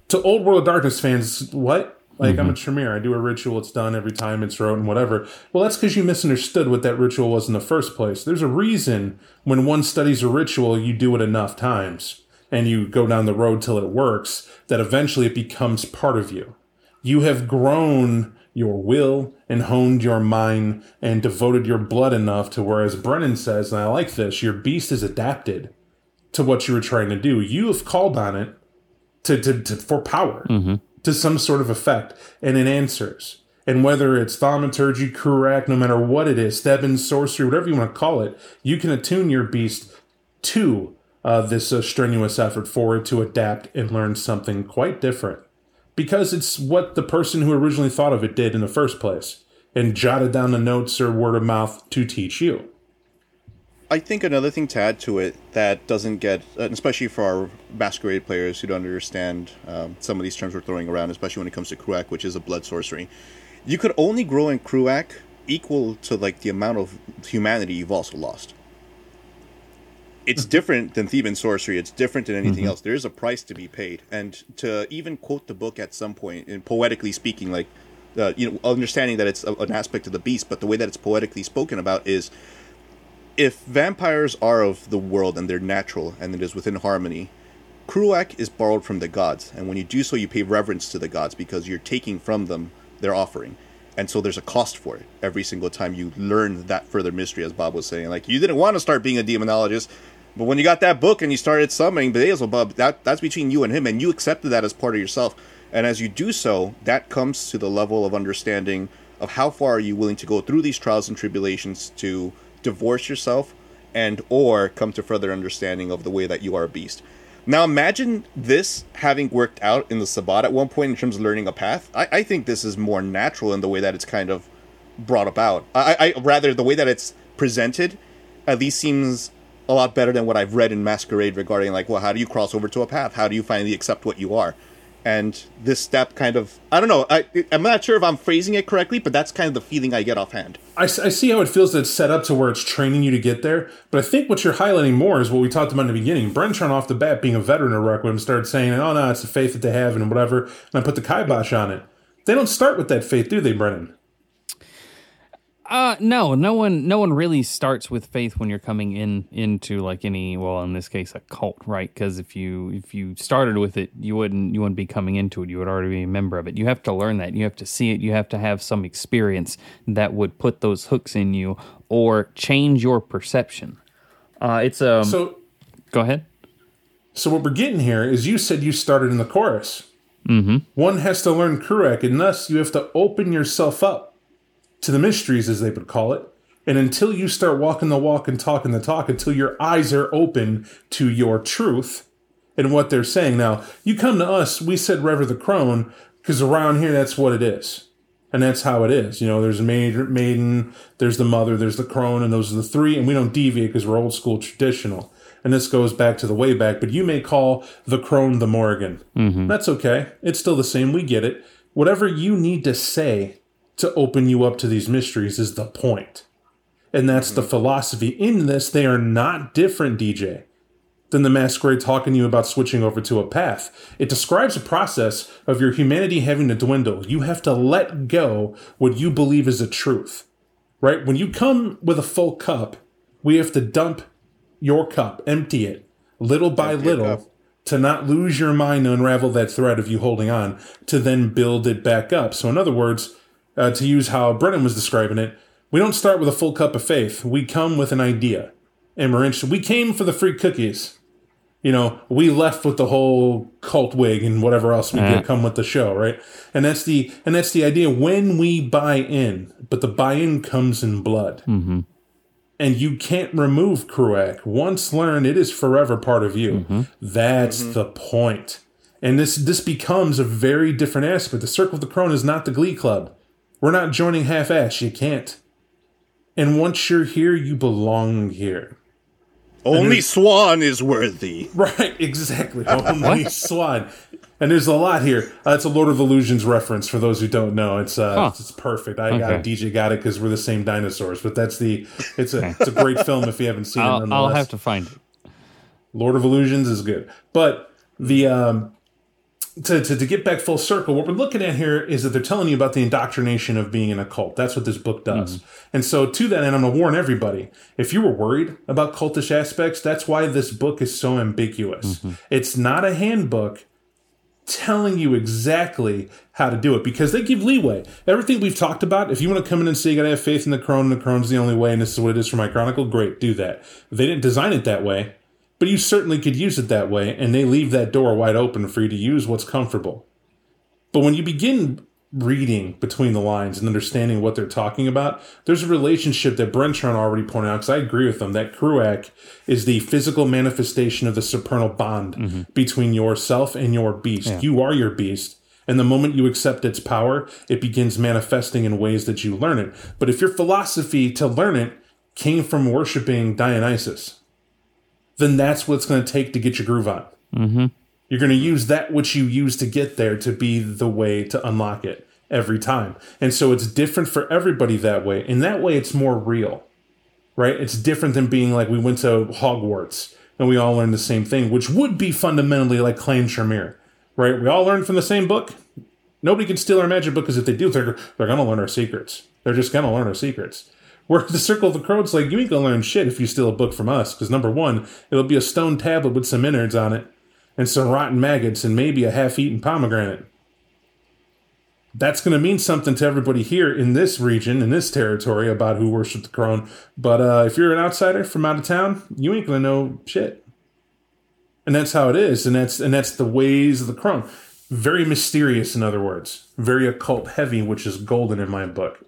to old World Darkness fans, what? Like I'm a mm-hmm. Tremere, I do a ritual, it's done every time, it's wrote and whatever. Well, that's because you misunderstood what that ritual was in the first place. There's a reason when one studies a ritual, you do it enough times and you go down the road till it works, that eventually it becomes part of you. You have grown your will and honed your mind and devoted your blood enough to where, as Brennan says, and I like this, your beast is adapted to what you were trying to do. You have called on it to, to, to for power, mm-hmm. To some sort of effect, and it answers. And whether it's thaumaturgy, Crúac, no matter what it is, Theban sorcery, whatever you want to call it, you can attune your beast to uh, this uh, strenuous effort for it to adapt and learn something quite different because it's what the person who originally thought of it did in the first place and jotted down the notes or word of mouth to teach you. I think another thing to add to it that doesn't get, and especially for our masquerade players who don't understand um, some of these terms we're throwing around, especially when it comes to Crúac, which is a blood sorcery, you could only grow in Crúac equal to like the amount of humanity you've also lost. It's different than Theban sorcery. It's different than anything else. There is a price to be paid, and to even quote the book at some point, and poetically speaking, like uh, you know, understanding that it's a, an aspect of the beast, but the way that it's poetically spoken about is if vampires are of the world and they're natural and it is within harmony, Crúac is borrowed from the gods, and when you do so, you pay reverence to the gods because you're taking from them their offering. And so there's a cost for it every single time you learn that further mystery, as Bob was saying. Like, you didn't want to start being a demonologist, but when you got that book and you started summoning Beelzebub, that, that's between you and him, and you accepted that as part of yourself. And as you do so, that comes to the level of understanding of how far are you willing to go through these trials and tribulations to divorce yourself and or come to further understanding of the way that you are a beast. Now imagine this having worked out in the Sabbat at one point in terms of learning a path. I, I think this is more natural in the way that it's kind of brought about. I, I rather the way that it's presented at least seems a lot better than what I've read in Masquerade regarding like, well, how do you cross over to a path? How do you finally accept what you are? And this step kind of, I don't know, I, I'm not sure if I'm phrasing it correctly, but that's kind of the feeling I get offhand. I see how it feels that it's set up to where it's training you to get there, but I think what you're highlighting more is what we talked about in the beginning. Brentron off the bat, being a veteran of Requiem, started saying, oh no, it's the faith that they have and whatever, and I put the kibosh on it. They don't start with that faith, do they, Brennan? Uh no, no one no one really starts with faith when you're coming in into like any well in this case a cult, right? Cuz if you if you started with it, you wouldn't you wouldn't be coming into it. You would already be a member of it. You have to learn that. You have to see it. You have to have some experience that would put those hooks in you or change your perception. Uh it's um So, go ahead. so what we're getting here is you said you started in the chorus. Mm-hmm. One has to learn Crúac, and thus you have to open yourself up to the mysteries, as they would call it. And until you start walking the walk and talking the talk, until your eyes are open to your truth and what they're saying. Now, you come to us, we said Rever the Crone, because around here, that's what it is. And that's how it is. You know, there's maiden, there's the mother, there's the crone, and those are the three. And we don't deviate because we're old school traditional. And this goes back to the way back, but you may call the crone the Morrigan. Mm-hmm. That's okay. It's still the same. We get it. Whatever you need to say to open you up to these mysteries is the point. And that's the mm-hmm. philosophy. In this, they are not different, DJ, than the masquerade talking to you about switching over to a path. It describes a process of your humanity having to dwindle. You have to let go what you believe is a truth. Right? When you come with a full cup, we have to dump your cup, empty it, little by Empty little, to not lose your mind to unravel that thread of you holding on, to then build it back up. So, in other words, uh, to use how Brennan was describing it, we don't start with a full cup of faith. We come with an idea, and we're interested. We came for the free cookies. You know, we left with the whole cult wig and whatever else we Yeah. did come with the show, right? And that's the and that's the idea when we buy in, but the buy-in comes in blood. Mm-hmm. And you can't remove Crúac. Once learned, it is forever part of you. Mm-hmm. That's mm-hmm. the point. And this this becomes a very different aspect. The Circle of the Crone is not the Glee Club. We're not joining half-ass. You can't. And once you're here, you belong here. Only Swan is worthy. Right, exactly. Only Swan. And there's a lot here. Uh, it's a Lord of Illusions reference for those who don't know. It's uh, Huh. it's perfect. I got it. DJ got it because we're the same dinosaurs. But that's the. It's a it's a great film if you haven't seen it. I'll, I'll have to find it. Lord of Illusions is good, but the um, to, to, to get back full circle, what we're looking at here is that they're telling you about the indoctrination of being in a cult. That's what this book does. Mm-hmm. And so, to that end, I'm going to warn everybody if you were worried about cultish aspects, that's why this book is so ambiguous. Mm-hmm. It's not a handbook telling you exactly how to do it because they give leeway. Everything we've talked about, if you want to come in and say you got to have faith in the crone and the crone's the only way and this is what it is for my chronicle, great, do that. They didn't design it that way, but you certainly could use it that way and they leave that door wide open for you to use what's comfortable. But when you begin reading between the lines and understanding what they're talking about, there's a relationship that Brentron already pointed out, because I agree with them, that Crúac is the physical manifestation of the supernal bond mm-hmm. between yourself and your beast. You are your beast. And the moment you accept its power, it begins manifesting in ways that you learn it. But if your philosophy to learn it came from worshiping Dionysus, then that's what it's going to take to get your groove on. Mm-hmm. You're going to use that which you use to get there to be the way to unlock it every time. And so it's different for everybody that way. In that way, it's more real, right? It's different than being like we went to Hogwarts and we all learned the same thing, which would be fundamentally like Clan Tremere, right? We all learned from the same book. Nobody can steal our magic book because if they do, they're, they're going to learn our secrets. They're just going to learn our secrets. Where the Circle of the Crone, like, you ain't to learn shit if you steal a book from us. Because number one, it'll be a stone tablet with some innards on it and some rotten maggots and maybe a half eaten pomegranate. That's to mean something to everybody here in this region, in this territory, about who worshipped the crone. But uh, if you're an outsider from out of town, you ain't to know shit. And that's how it is, and that's and that's the ways of the crone. Very mysterious, in other words, very occult heavy, which is golden in my book.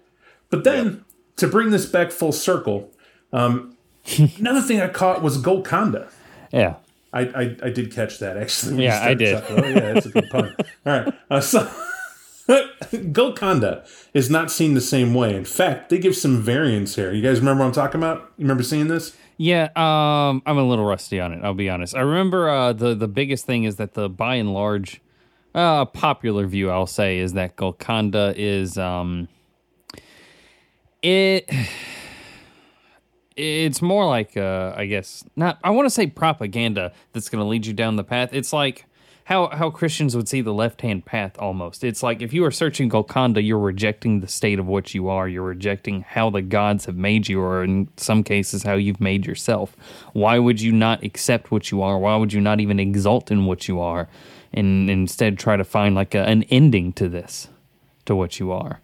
But then to bring this back full circle, um, another thing I caught was Golconda. Yeah. I, I, I did catch that actually. Yeah, I did. talking. Oh, yeah, that's a good pun. All right. Uh, so, Golconda is not seen the same way. In fact, they give some variants here. You guys remember what I'm talking about? You remember seeing this? Yeah, um, I'm a little rusty on it. I'll be honest. I remember uh, the the biggest thing is that the by and large, uh, popular view I'll say is that Golconda is um, it. It's more like uh, I guess not. I want to say propaganda that's going to lead you down the path. It's like how how Christians would see the left hand path almost. It's like if you are searching Golconda, you're rejecting the state of what you are. You're rejecting how the gods have made you, or in some cases, how you've made yourself. Why would you not accept what you are? Why would you not even exult in what you are, and instead try to find like a, an ending to this, to what you are?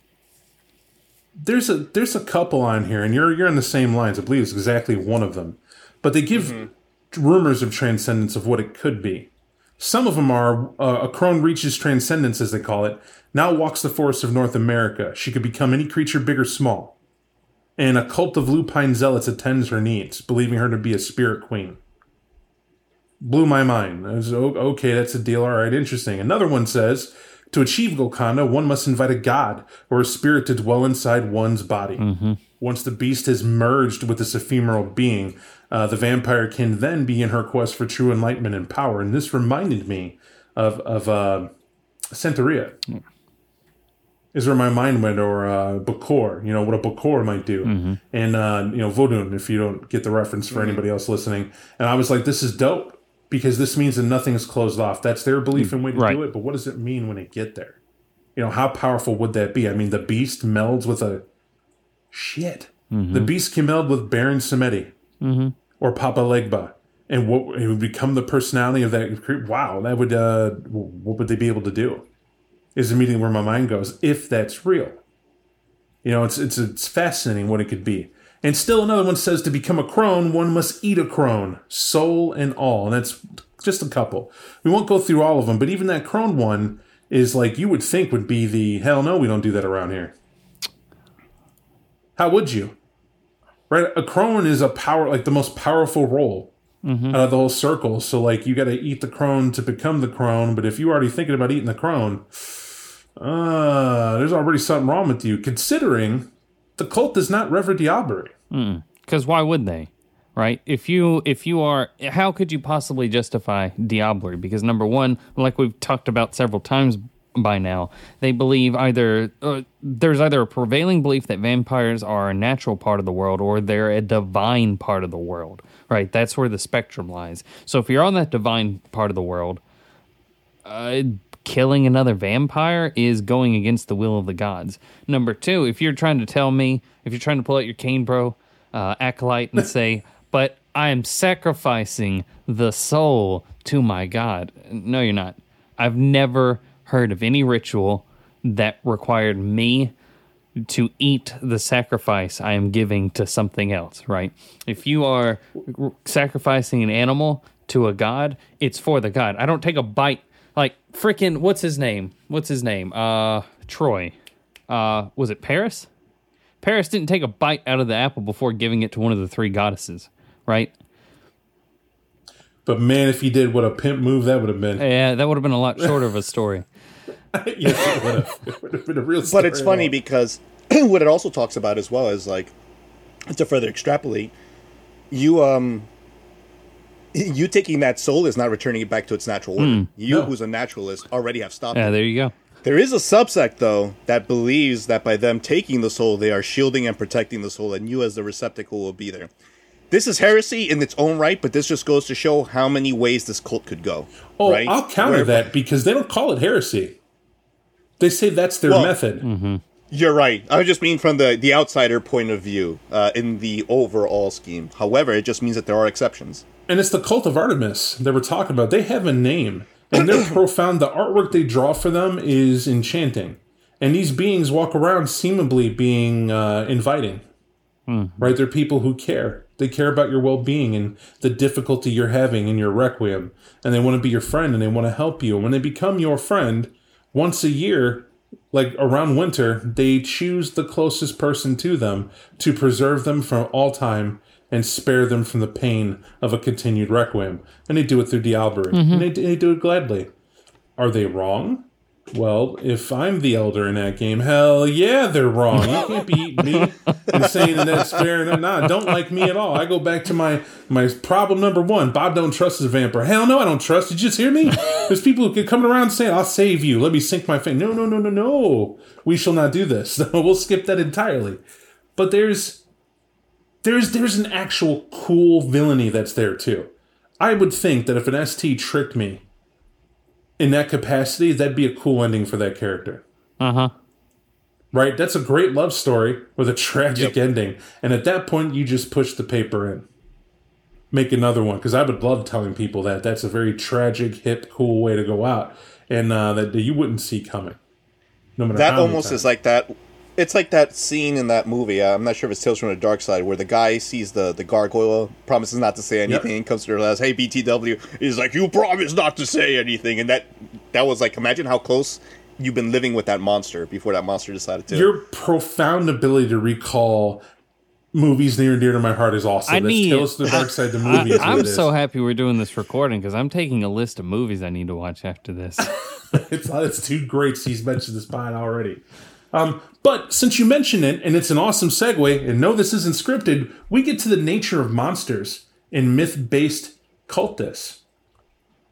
There's a there's a couple on here, and you're you're in the same lines. I believe it's exactly one of them. But they give rumors of transcendence of what it could be. Some of them are uh, a crone reaches transcendence, as they call it. Now walks the forests of North America. She could become any creature, big or small. And a cult of lupine zealots attends her needs, believing her to be a spirit queen. Blew my mind. I was, okay, that's a deal. All right, interesting. Another one says to achieve Golconda, one must invite a god or a spirit to dwell inside one's body. Once the beast has merged with this ephemeral being, uh, the vampire can then be in her quest for true enlightenment and power. And this reminded me of of uh, Santería. Is where my mind went, or uh, Bokor, you know, what a Bokor might do. And, uh, you know, Vodun, if you don't get the reference for anybody else listening. And I was like, this is dope because this means that nothing is closed off. That's their belief and way to Right. do it. But what does it mean when they get there? You know, how powerful would that be? I mean, the beast melds with a shit. The beast can meld with Baron Samedi or Papa Legba. And what it would become the personality of that cre- wow, that would uh what would they be able to do? Is the immediately where my mind goes, if that's real. You know, it's it's it's fascinating what it could be. And still another one says to become a crone, one must eat a crone, soul and all. And that's just a couple. We won't go through all of them, but even that crone one is like you would think would be the hell no, we don't do that around here. How would you? Right? A crone is a power like the most powerful role out of the whole circle. So like you gotta eat the crone to become the crone, but if you're already thinking about eating the crone, uh there's already something wrong with you, considering the cult does not rever diablerie. Because why would they? Right? If you if you are, how could you possibly justify diablerie? Because number one, like we've talked about several times by now, they believe either uh, there's either a prevailing belief that vampires are a natural part of the world or they're a divine part of the world. Right? That's where the spectrum lies. So if you're on that divine part of the world, uh, killing another vampire is going against the will of the gods. Number two, if you're trying to tell me, if you're trying to pull out your cane bro uh, acolyte and say, but I am sacrificing the soul to my god. No, you're not. I've never heard of any ritual that required me to eat the sacrifice I am giving to something else, right? If you are sacrificing an animal to a god, it's for the god. I don't take a bite freaking what's his name? What's his name? Uh Troy. Uh was it Paris? Paris didn't take a bite out of the apple before giving it to one of the three goddesses, right? But man, if he did, what a pimp move that would have been. Yeah, that would have been a lot shorter of a story. yes, it would have. It would have been a real. But it's funny all. because what it also talks about as well is like to further extrapolate, you um you taking that soul is not returning it back to its natural order. You, No. who's a naturalist, already have stopped Yeah, it. there you go. There is a subsect though that believes that by them taking the soul, they are shielding and protecting the soul, and you as the receptacle will be there. This is heresy in its own right, but this just goes to show how many ways this cult could go. Oh, right? I'll counter Where- that because they don't call it heresy. They say that's their Well- method. You're right. I just mean from the the outsider point of view uh, in the overall scheme. However, it just means that there are exceptions. And it's the cult of Artemis that we're talking about. They have a name, and they're profound. The artwork they draw for them is enchanting, and these beings walk around seemingly being uh, inviting. Right? They're people who care. They care about your well-being and the difficulty you're having in your requiem, and they want to be your friend and they want to help you. And when they become your friend, once a year, like around winter, they choose the closest person to them to preserve them from all time and spare them from the pain of a continued requiem. And they do it through Diablerie. And mm-hmm. they, they do it gladly. Are they wrong? Well, if I'm the elder in that game, hell yeah, they're wrong. You can't be eating me and saying that sparing. Them. Nah, don't like me at all. I go back to my my problem number one. Bob don't trust his vampire. Hell no, I don't trust. Did you just hear me? There's people who keep coming around saying, "I'll save you. Let me sink my face." No, no, no, no, no. We shall not do this. we'll skip that entirely. But there's there's there's an actual cool villainy that's there too. I would think that if an ST tricked me in that capacity, that'd be a cool ending for that character. Uh huh. Right? That's a great love story with a tragic ending. And at that point, you just push the paper in. Make another one. Because I would love telling people that. That's a very tragic, hip, cool way to go out. And uh, that you wouldn't see coming. No matter That how almost is like that. It's like that scene in that movie. Uh, I'm not sure if it's Tales from the Dark Side, where the guy sees the the gargoyle, promises not to say anything, and comes to realize, "Hey, BTW," he's like, "You promised not to say anything," and that that was like, imagine how close you've been living with that monster before that monster decided to. Your profound ability to recall movies near and dear to my heart is awesome. I That's need- Tales to the Dark Side, the movie. is what I'm it is. so happy we're doing this recording because I'm taking a list of movies I need to watch after this. it's, it's two greats. He's mentioned this pine already. Um, but since you mentioned it, and it's an awesome segue, and no, this isn't scripted, we get to the nature of monsters in myth based cultists.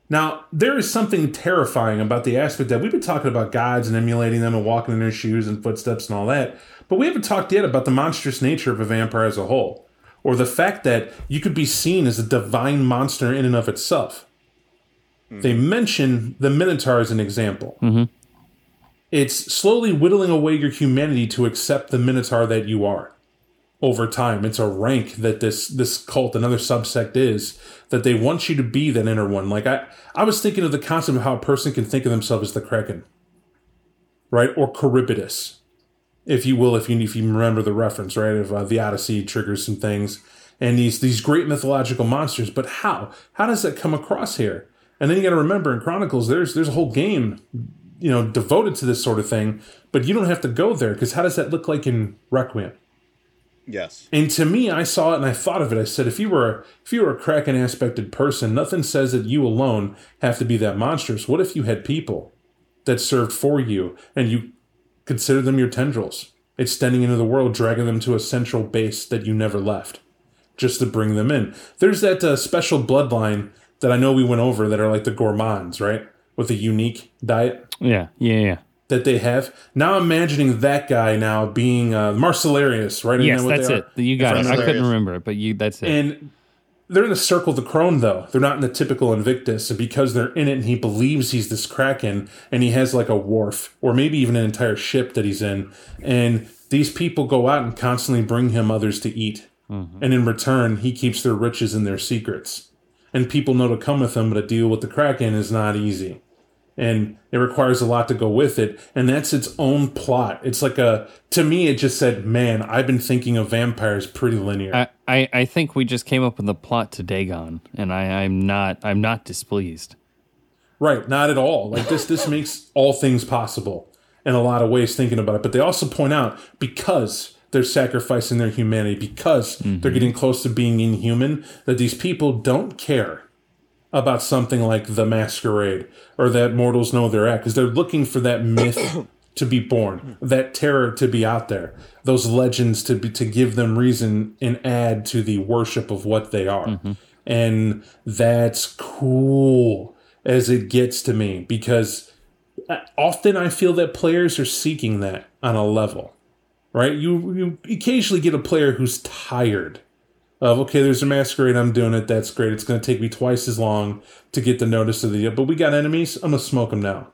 Now, there is something terrifying about the aspect that we've been talking about gods and emulating them and walking in their shoes and footsteps and all that, but we haven't talked yet about the monstrous nature of a vampire as a whole, or the fact that you could be seen as a divine monster in and of itself. They mention the Minotaur as an example. Mm-hmm. It's slowly whittling away your humanity to accept the Minotaur that you are. Over time, it's a rank that this this cult, another subsect, is that they want you to be that inner one. Like I, I was thinking of the concept of how a person can think of themselves as the Kraken, right, or Charybdis, if you will, if you if you remember the reference, right, of uh, the Odyssey triggers some things, and these these great mythological monsters. But how how does that come across here? And then you got to remember in Chronicles, there's there's a whole game you know devoted to this sort of thing but you don't have to go there because how does that look like in requiem? Yes. and to me i saw it and i thought of it. I said if you were if you were a kraken aspected person nothing says that you alone have to be that monstrous. What if you had people that served for you and you consider them your tendrils? Extending into the world dragging them to a central base that you never left just to bring them in. There's that uh, special bloodline that i know we went over that are like the gourmands right with a unique diet yeah, yeah, yeah. that they have. Now I'm imagining that guy now being uh, Marcellarius, right? Isn't Yes, that that's it. are? You got it. I couldn't remember it, but you that's it. And they're in the circle of the crone though. They're not in the typical Invictus, and because they're in it, and he believes he's this Kraken, and he has like a wharf or maybe even an entire ship that he's in, and these people go out and constantly bring him others to eat, and in return, he keeps their riches and their secrets. And people know to come with him, but to deal with the Kraken is not easy and it requires a lot to go with it and that's its own plot. It's like a to me it just said man i've been thinking of vampires pretty linear. I, I, I think we just came up with the plot to Dagon, and I, I'm not I'm not displeased. right not at all. Like this this makes all things possible in a lot of ways thinking about it. But they also point out because they're sacrificing their humanity because they're mm-hmm. getting close to being inhuman that these people don't care about something like the masquerade or that mortals know they're at because they're looking for that myth to be born, that terror to be out there, those legends to be to give them reason and add to the worship of what they are. And that's cool as it gets to me because uh, often I feel that players are seeking that on a level. Right? You you occasionally get a player who's tired of okay, there's a masquerade, I'm doing it, that's great. It's gonna take me twice as long to get the notice of the but we got enemies, I'm gonna smoke them now.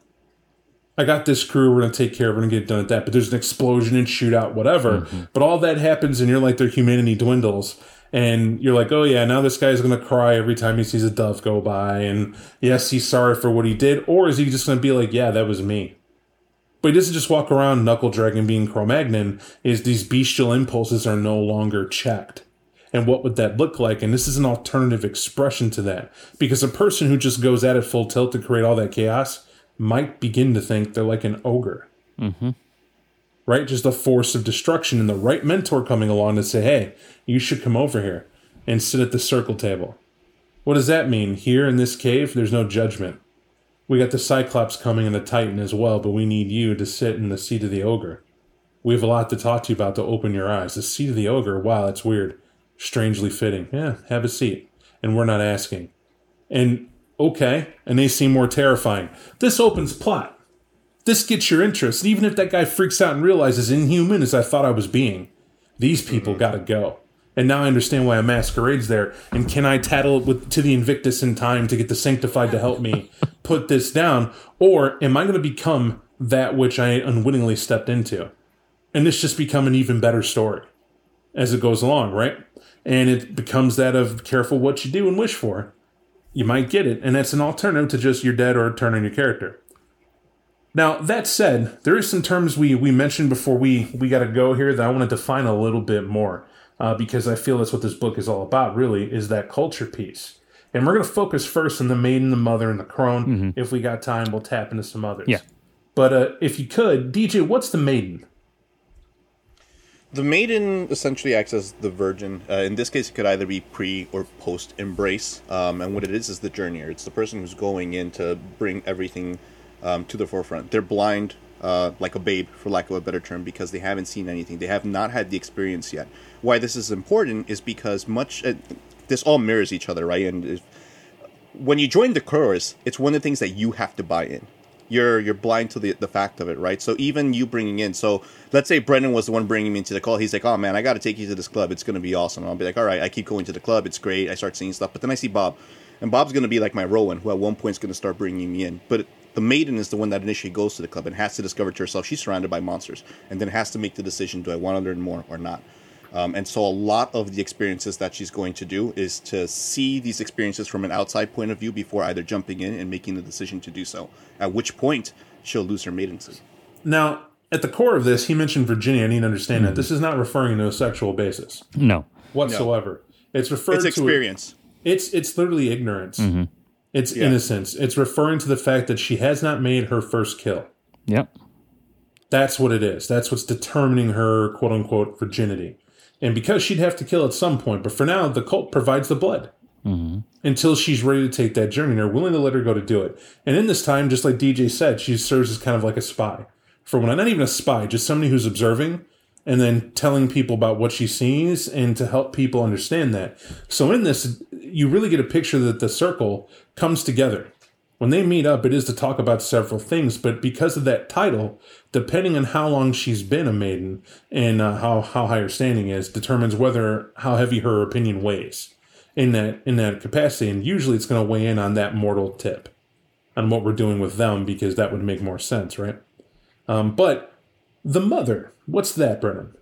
I got this crew, we're gonna take care of it, we're gonna get done at that. But there's an explosion and shootout, whatever. Mm-hmm. But all that happens and you're like their humanity dwindles. And you're like, oh yeah, now this guy's gonna cry every time he sees a dove go by, and yes, he's sorry for what he did, or is he just gonna be like, yeah, that was me? But he doesn't just walk around knuckle dragon being Cro-Magnon, is these bestial impulses are no longer checked. And what would that look like? And this is an alternative expression to that. Because a person who just goes at it full tilt to create all that chaos might begin to think they're like an ogre. Mm-hmm. Right? Just a force of destruction and the right mentor coming along to say, hey, you should come over here and sit at the circle table. What does that mean? Here in this cave, there's no judgment. We got the Cyclops coming and the Titan as well, but we need you to sit in the seat of the ogre. We have a lot to talk to you about to open your eyes. The seat of the ogre, wow, that's weird. Strangely fitting. Yeah, have a seat. And we're not asking. And okay, and they seem more terrifying. This opens plot. This gets your interest. And even if that guy freaks out and realizes inhuman as I thought I was being, these people mm-hmm. gotta go. And now I understand why a masquerade's there. And can I tattle it with to the Invictus in time to get the Sanctified to help me put this down? Or am I gonna become that which I unwittingly stepped into? And this just become an even better story as it goes along, right? And it becomes that of careful what you do and wish for. You might get it, and that's an alternative to just you're dead or turn on your character. Now that said, there is some terms we we mentioned before we we got to go here that I want to define a little bit more uh, because I feel that's what this book is all about. Really, is that culture piece. And we're going to focus first on the maiden, the mother, and the crone. If we got time, we'll tap into some others. Yeah. But uh, if you could, DJ, what's the maiden? The maiden essentially acts as the virgin. Uh, in this case, it could either be pre or post embrace. Um, and what it is is the journeyer. It's the person who's going in to bring everything um, to the forefront. They're blind, uh, like a babe, for lack of a better term, because they haven't seen anything. They have not had the experience yet. Why this is important is because much. Uh, this all mirrors each other, right? And if, when you join the chorus, it's one of the things that you have to buy in. You're you're blind to the, the fact of it, right? So even you bringing in, so let's say Brendan was the one bringing me into the call. He's like, "Oh man, I got to take you to this club. It's gonna be awesome." And I'll be like, "All right." I keep going to the club. It's great. I start seeing stuff, but then I see Bob, and Bob's gonna be like my Rowan, who at one point is gonna start bringing me in. But the maiden is the one that initially goes to the club and has to discover to herself she's surrounded by monsters, and then has to make the decision: Do I want to learn more or not? Um, and so a lot of the experiences that she's going to do is to see these experiences from an outside point of view before either jumping in and making the decision to do so. At which point she'll lose her maidency. Now, at the core of this, he mentioned Virginia. I need to understand that this is not referring to a sexual basis No. whatsoever. It's referring It's to experience. It's it's literally ignorance. It's Yeah. innocence. It's referring to the fact that she has not made her first kill. Yep. That's what it is. That's what's determining her quote unquote virginity. And because she'd have to kill at some point, but for now, the cult provides the blood mm-hmm. until she's ready to take that journey and are willing to let her go to do it. And in this time, just like DJ said, she serves as kind of like a spy for when not even a spy, just somebody who's observing and then telling people about what she sees and to help people understand that. So in this, you really get a picture that the circle comes together. When they meet up, it is to talk about several things, but because of that title, depending on how long she's been a maiden and uh, how, how high her standing is, determines whether how heavy her opinion weighs. in that in that capacity, and usually it's going to weigh in on that mortal tip, on what we're doing with them because that would make more sense, right? Um, but the mother, what's that, Brennan?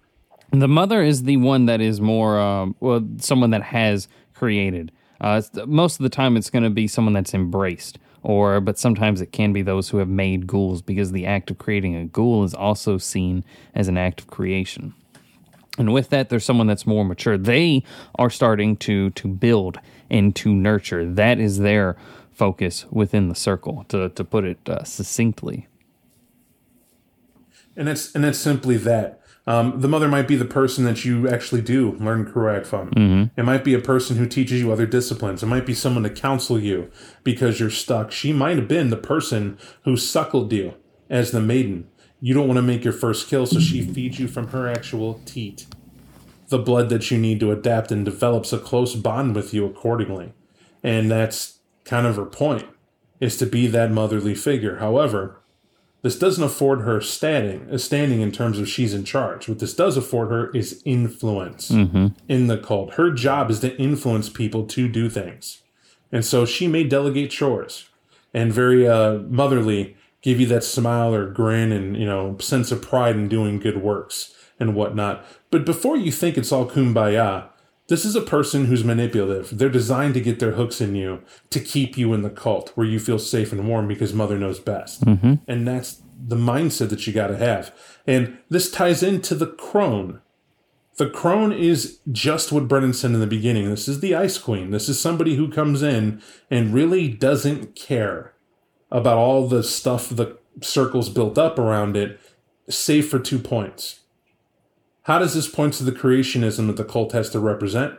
The mother is the one that is more, um, well, someone that has created. Uh, most of the time, it's going to be someone that's embraced, or but sometimes it can be those who have made ghouls because the act of creating a ghoul is also seen as an act of creation. And with that, there's someone that's more mature. They are starting to to build and to nurture. That is their focus within the circle. To to put it uh, succinctly. And it's and it's simply that. Um, the mother might be the person that you actually do learn Crúac from. It might be a person who teaches you other disciplines. It might be someone to counsel you because you're stuck. She might have been the person who suckled you as the maiden. You don't want to make your first kill, so she feeds you from her actual teat. The blood that you need to adapt and develops a close bond with you accordingly. And that's kind of her point, is to be that motherly figure. However, this doesn't afford her standing, a standing in terms of she's in charge. What this does afford her is influence in the cult. Her job is to influence people to do things, and so she may delegate chores and very uh, motherly give you that smile or grin and you know sense of pride in doing good works and whatnot. But before you think it's all kumbaya, this is a person who's manipulative. They're designed to get their hooks in you to keep you in the cult where you feel safe and warm because mother knows best. Mm-hmm. And that's the mindset that you got to have. And this ties into the crone. The crone is just what Brennan said in the beginning. This is the ice queen. This is somebody who comes in and really doesn't care about all the stuff the circle's built up around it, save for two points. How does this point to the creationism that the cult has to represent?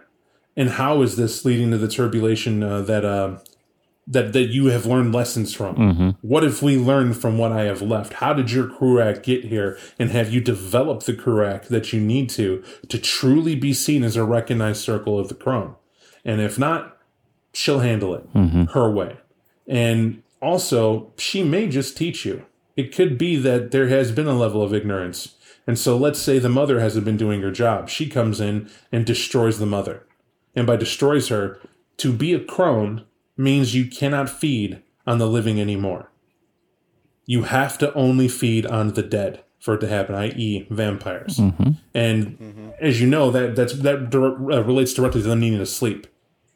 And how is this leading to the turbulation uh, that uh, that that you have learned lessons from? What have we learned from what I have left? How did your Crúac get here? And have you developed the Crúac that you need to to truly be seen as a recognized circle of the Crone? And if not, she'll handle it her way. And also, she may just teach you. It could be that there has been a level of ignorance. And so let's say the mother hasn't been doing her job. She comes in and destroys the mother. And by destroys her, to be a crone means you cannot feed on the living anymore. You have to only feed on the dead for it to happen, i.e., vampires. And as you know, that that's, that dir- uh, relates directly to them needing to sleep.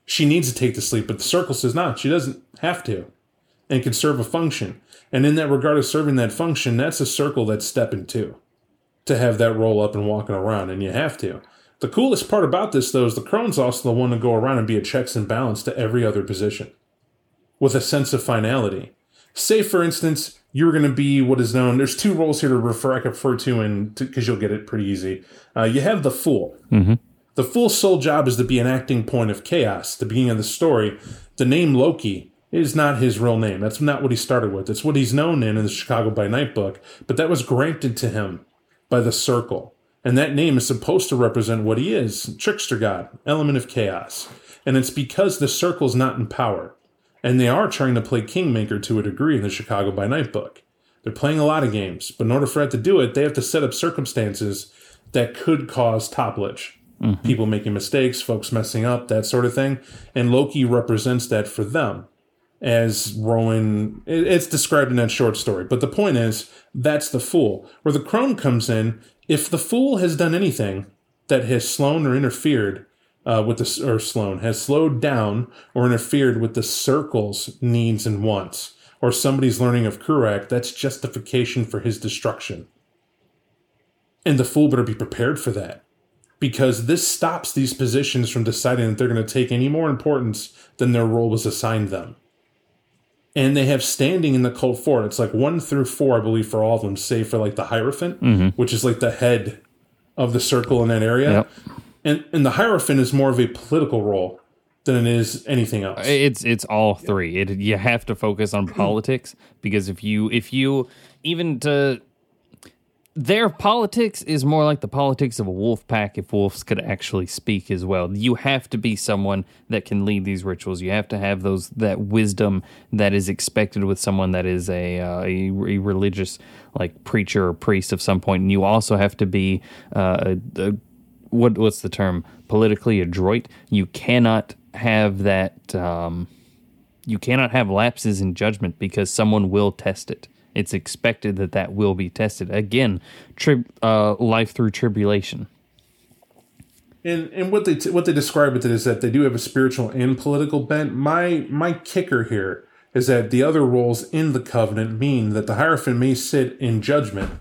She needs to take the sleep, but the circle says not. She doesn't have to and can serve a function. And in that regard of serving that function, that's a circle that's stepping two to have that roll up and walking around, and you have to. The coolest part about this, though, is the crone's also the one to go around and be a checks and balance to every other position with a sense of finality. Say, for instance, you're going to be what is known. There's two roles here to refer I can refer to, and because you'll get it pretty easy. Uh, you have the fool. The fool's sole job is to be an acting point of chaos. The beginning of the story, the name Loki is not his real name. That's not what he started with. It's what he's known in in the Chicago by Night book, but that was granted to him by the Circle. And that name is supposed to represent what he is trickster god, element of chaos. And it's because the Circle's not in power. And they are trying to play Kingmaker to a degree in the Chicago by Night book. They're playing a lot of games, but in order for that to do it, they have to set up circumstances that could cause topplage. Mm-hmm. People making mistakes, folks messing up, that sort of thing. And Loki represents that for them as Rowan. It's described in that short story, but the point is that's the fool. Where the crone comes in, if the fool has done anything that has slowed or interfered uh, with the or Sloan has slowed down or interfered with the circle's needs and wants, or somebody's learning of Crúac, that's justification for his destruction. And the fool better be prepared for that because this stops these positions from deciding that they're going to take any more importance than their role was assigned them. And they have standing in the cult fort. It's like one through four, I believe, for all of them, save for like the Hierophant, mm-hmm. which is like the head of the circle in that area. Yep. And and the Hierophant is more of a political role than it is anything else. It's it's all three. It you have to focus on politics because if you if you even to their politics is more like the politics of a wolf pack if wolves could actually speak as well. You have to be someone that can lead these rituals. You have to have those that wisdom that is expected with someone that is a uh, a, a religious like preacher or priest of some point. And you also have to be uh, a, a what what's the term politically adroit you cannot have that. Um, you cannot have lapses in judgment because someone will test it. It's expected that that will be tested again. Uh, life through tribulation. And and what they t- what they describe with it is that they do have a spiritual and political bent. My my kicker here is that the other roles in the covenant mean that the hierophant may sit in judgment,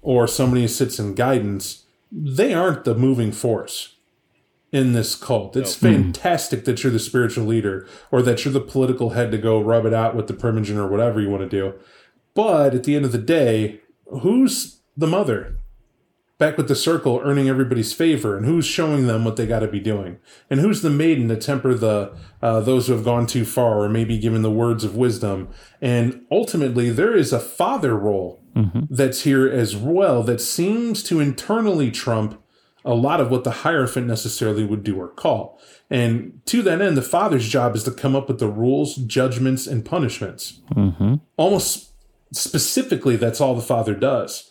or somebody sits in guidance. They aren't the moving force in this cult. It's fantastic that you're the spiritual leader or that you're the political head to go rub it out with the primogen or whatever you want to do. But at the end of the day, who's the mother? Back with the circle, earning everybody's favor, and who's showing them what they got to be doing, and who's the maiden to temper the uh, those who have gone too far, or maybe given the words of wisdom. And ultimately, there is a father role that's here as well that seems to internally trump a lot of what the hierophant necessarily would do or call. And to that end, the father's job is to come up with the rules, judgments, and punishments. Almost specifically, that's all the father does.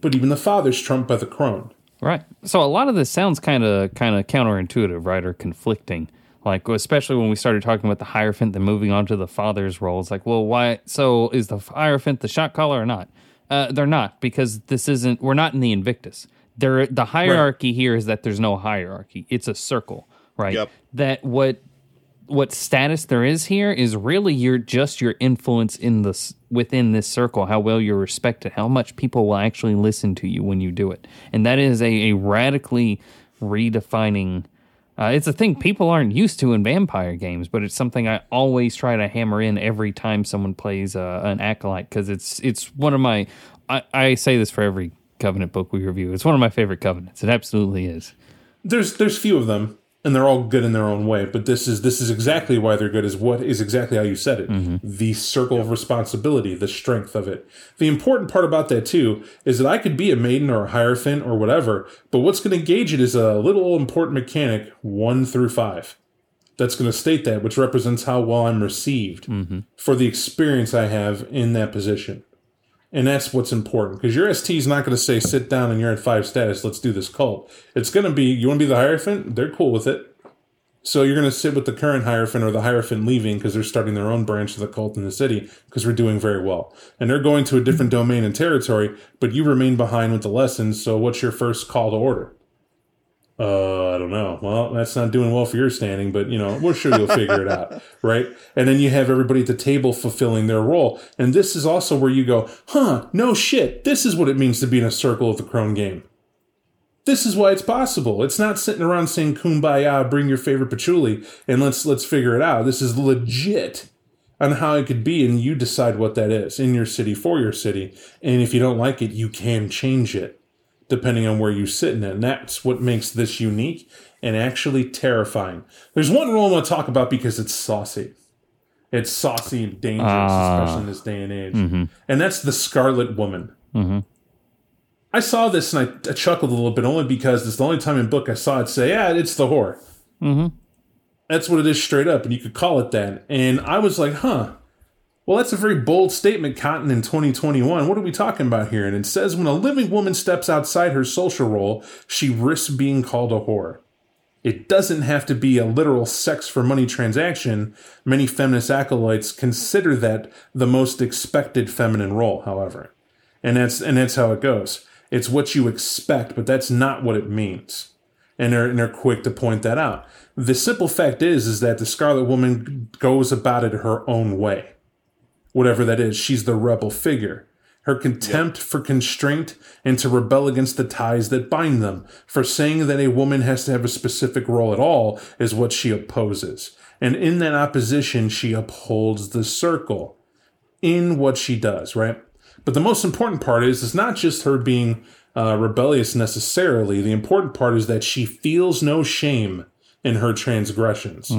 But even the father's trumped by the crone. Right. So a lot of this sounds kind of kind of counterintuitive, right, or conflicting. Like especially when we started talking about the hierophant, then moving on to the father's role. It's like, well, why? So is the hierophant the shot caller or not? Uh, they're not because this isn't. We're not in the Invictus. There, the hierarchy here is that there's no hierarchy. It's a circle, right? Yep. That what what status there is here is really your just your influence in this within this circle how well you're respected how much people will actually listen to you when you do it. And that is a, a radically redefining uh, it's a thing people aren't used to in vampire games but it's something i always try to hammer in every time someone plays uh, an acolyte because it's it's one of my I, I say this for every covenant book we review it's one of my favorite covenants. It absolutely is. There's there's few of them, and they're all good in their own way. But this is this is exactly why they're good. Is what is exactly how you said it. Mm-hmm. The circle of responsibility, the strength of it. The important part about that too is that I could be a maiden or a hierophant or whatever, but what's going to gauge it is a little important mechanic one through five. That's going to state that, which represents how well I'm received mm-hmm. for the experience I have in that position. And that's what's important because your ST is not going to say, sit down and you're at five status, let's do this cult. It's going to be, you want to be the Hierophant? They're cool with it. So you're going to sit with the current Hierophant or the Hierophant leaving because they're starting their own branch of the cult in the city because we're doing very well. And they're going to a different domain and territory, but you remain behind with the lessons. So what's your first call to order? Uh, I don't know. Well, that's not doing well for your standing, but you know, we're sure you'll figure it out, right? And then you have everybody at the table fulfilling their role. And this is also where you go, huh, no shit. This is what it means to be in a circle of the crone game. This is why it's possible. It's not sitting around saying kumbaya, bring your favorite patchouli, and let's let's figure it out. This is legit on how it could be, and you decide what that is in your city for your city. And if you don't like it, you can change it depending on where you sit in it. And that's what makes this unique and actually terrifying. There's one rule I want to talk about because it's saucy. It's saucy and dangerous, Ah. especially in this day and age. Mm-hmm. And that's the Scarlet Woman. Mm-hmm. I saw this and I, I chuckled a little bit only because it's the only time in book I saw it say, yeah, it's the whore. Mm-hmm. That's what it is straight up, and you could call it that. And I was like, huh. Well, that's a very bold statement, Cotton, in 2021. What are we talking about here? And it says when a living woman steps outside her social role, she risks being called a whore. It doesn't have to be a literal sex for money transaction. Many feminist acolytes consider that the most expected feminine role, however. And that's and that's how it goes. It's what you expect, but that's not what it means. And they're, and they're quick to point that out. The simple fact is is that the Scarlet Woman goes about it her own way whatever that is. She's the rebel figure. Her contempt for constraint and to rebel against the ties that bind them, for saying that a woman has to have a specific role at all, is what she opposes. And in that opposition, she upholds the circle in what she does, right? But the most important part is, it's not just her being uh, rebellious necessarily. The important part is that she feels no shame in her transgressions.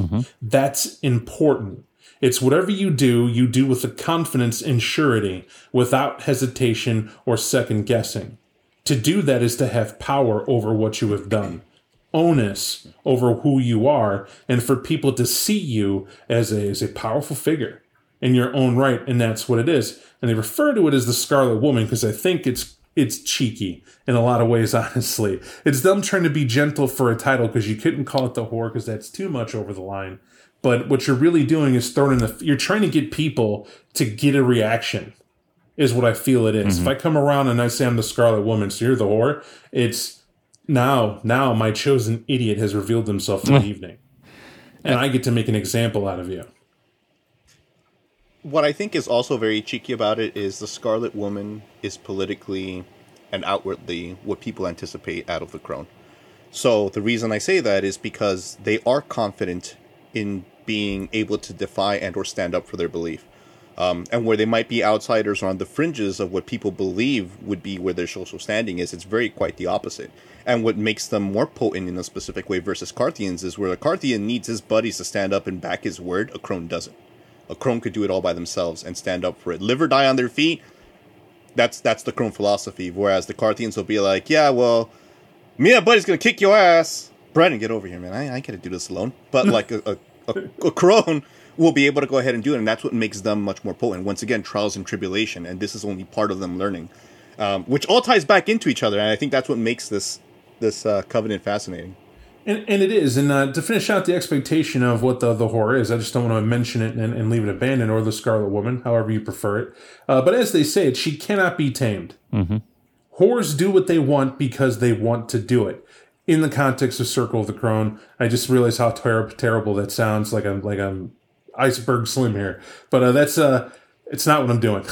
That's important. It's whatever you do, you do with the confidence and surety, without hesitation or second guessing. To do that is to have power over what you have done, onus over who you are, and for people to see you as a, as a powerful figure in your own right, and that's what it is. And they refer to it as the Scarlet Woman because I think it's it's cheeky in a lot of ways, honestly. It's them trying to be gentle for a title because you couldn't call it the whore because that's too much over the line. But what you're really doing is throwing the, you're trying to get people to get a reaction, is what I feel it is. Mm-hmm. If I come around and I say I'm the Scarlet Woman, so you're the whore, it's now, now my chosen idiot has revealed himself in the evening. And I get to make an example out of you. what I think is also very cheeky about it is the Scarlet Woman is politically and outwardly what people anticipate out of the Crone. So the reason I say that is because they are confident in being able to defy and or stand up for their belief. Um, and where they might be outsiders or on the fringes of what people believe would be where their social standing is, it's very quite the opposite. And what makes them more potent in a specific way versus Carthians is where a Carthian needs his buddies to stand up and back his word, a Crone doesn't. A Crone could do it all by themselves and stand up for it. Live or die on their feet. That's that's the Crone philosophy. Whereas the Carthians will be like, yeah, well, me and buddy's gonna kick your ass. Brandon, get over here, man. I, I can't do this alone. But like a, a, a, a crone will be able to go ahead and do it, and that's what makes them much more potent. Once again, trials and tribulation, and this is only part of them learning, um, which all ties back into each other. And I think that's what makes this this uh, covenant fascinating. And, and it is. And uh, to finish out the expectation of what the, the horror is, I just don't want to mention it and, and leave it abandoned or the Scarlet Woman, however you prefer it. Uh, but as they say it, she cannot be tamed. Whores do what they want because they want to do it. In the context of Circle of the Crone, I just realized how ter- terrible that sounds. Like I'm like I'm iceberg slim here, but uh, that's uh, it's not what I'm doing.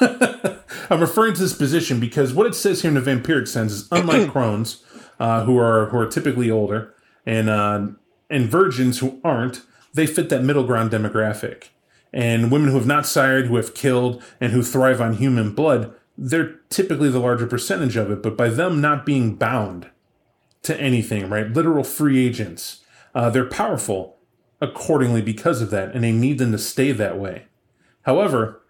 I'm referring to this position because what it says here in the vampiric sense is unlike crones, uh, who are who are typically older, and uh, and virgins who aren't, they fit that middle ground demographic. And women who have not sired, who have killed, and who thrive on human blood, they're typically the larger percentage of it. But by them not being bound to anything, right, literal free agents, uh, they're powerful accordingly because of that, and they need them to stay that way. However,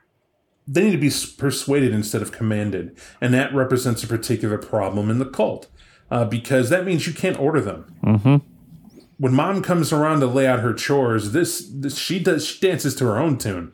they need to be persuaded instead of commanded, and that represents a particular problem in the cult uh, because that means you can't order them. Mm-hmm. When mom comes around to lay out her chores, this, this she does she dances to her own tune.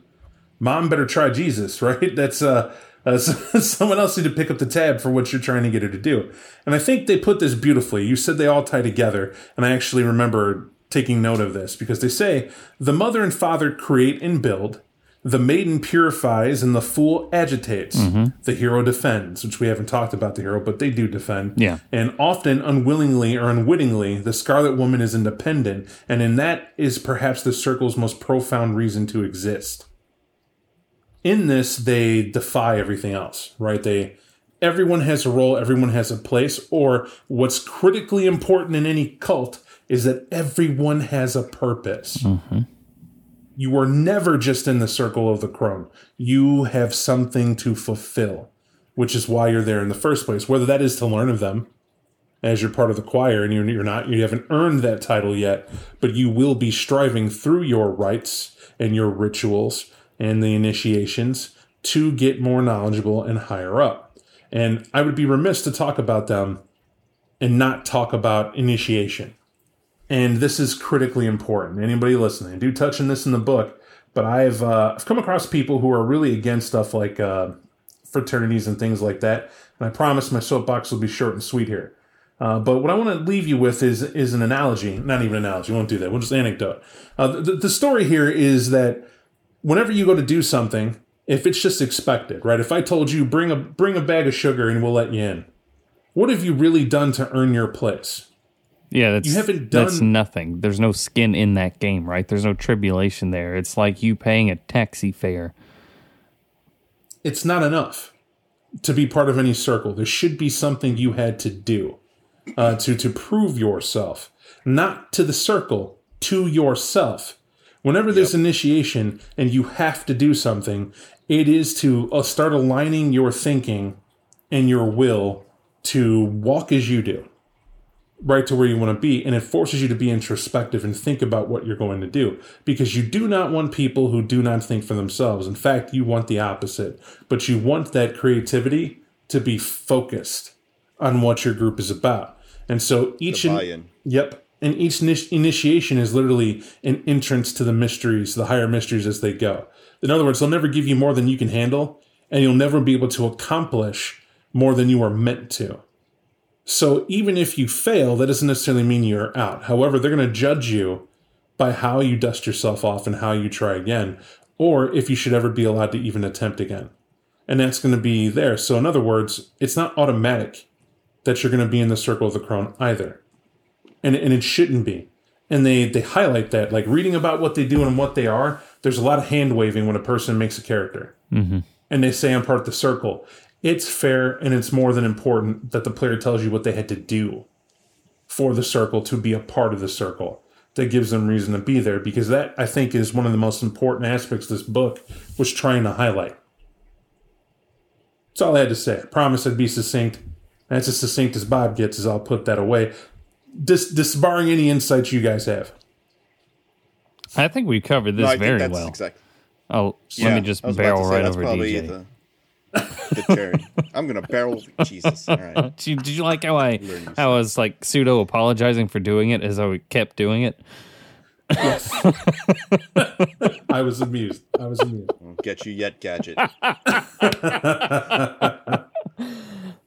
Mom better try Jesus, right? That's uh, uh someone else need to pick up the tab for what you're trying to get her to do. And I think they put this beautifully. You said they all tie together, and I actually remember taking note of this because they say the mother and father create and build the maiden purifies and the fool agitates. The hero defends, which we haven't talked about the hero, but they do defend. Yeah. And often, unwillingly or unwittingly, the Scarlet Woman is independent, and in that is perhaps the circle's most profound reason to exist. In this, they defy everything else, right? They everyone has a role, everyone has a place, or what's critically important in any cult is that everyone has a purpose mm-hmm. you are never just in the circle of the crone. You have something to fulfill, which is why you're there in the first place. Whether that is to learn of them as you're part of the choir and you're, you're not, you haven't earned that title yet, but you will be striving through your rites and your rituals and the initiations to get more knowledgeable and higher up. And I would be remiss to talk about them and not talk about initiation and this is critically important. Anybody listening, I do touch on this in the book, but I've uh, I've come across people who are really against stuff like uh, fraternities and things like that. And I promise my soapbox will be short and sweet here. Uh, but what I want to leave you with is is an analogy, not even an analogy. We won't do that. We'll just anecdote. Uh, the, the story here is that whenever you go to do something, if it's just expected, right? If I told you bring a bring a bag of sugar and we'll let you in, what have you really done to earn your place? Yeah, that's You haven't done that's nothing. There's no skin in that game, right? There's no tribulation there. It's like you paying a taxi fare. it's not enough to be part of any circle. There should be something you had to do uh, to to prove yourself, not to the circle, to yourself. Whenever there's initiation and you have to do something, it is to uh, start aligning your thinking and your will to walk as you do right to where you want to be and it forces you to be introspective and think about what you're going to do because you do not want people who do not think for themselves in fact you want the opposite but you want that creativity to be focused on what your group is about and so each and. Yep. And each initiation is literally an entrance to the mysteries, the higher mysteries as they go. In other words, they'll never give you more than you can handle, and you'll never be able to accomplish more than you are meant to. So even if you fail, that doesn't necessarily mean you're out. However, they're going to judge you by how you dust yourself off and how you try again, or if you should ever be allowed to even attempt again. And that's going to be there. So, in other words, it's not automatic that you're going to be in the circle of the crone either. And, and it shouldn't be. And they, they highlight that, like reading about what they do and what they are, there's a lot of hand waving when a person makes a character. Mm-hmm. And they say, I'm part of the circle. It's fair and it's more than important that the player tells you what they had to do for the circle to be a part of the circle that gives them reason to be there because that I think is one of the most important aspects this book was trying to highlight. That's all I had to say. I promise I'd be succinct. That's as succinct as Bob gets, as I'll put that away. Dis- disbarring any insights you guys have. I think we covered this No, very well. exact- Oh, Yeah, let me just I was about barrel say, right over DJ. The, the cherry. I'm gonna barrel. Jesus. All right. Did you, did you like how I how I was like pseudo apologizing for doing it as I kept doing it? Yes. I was amused. I was amused. i won't get you yet, gadget.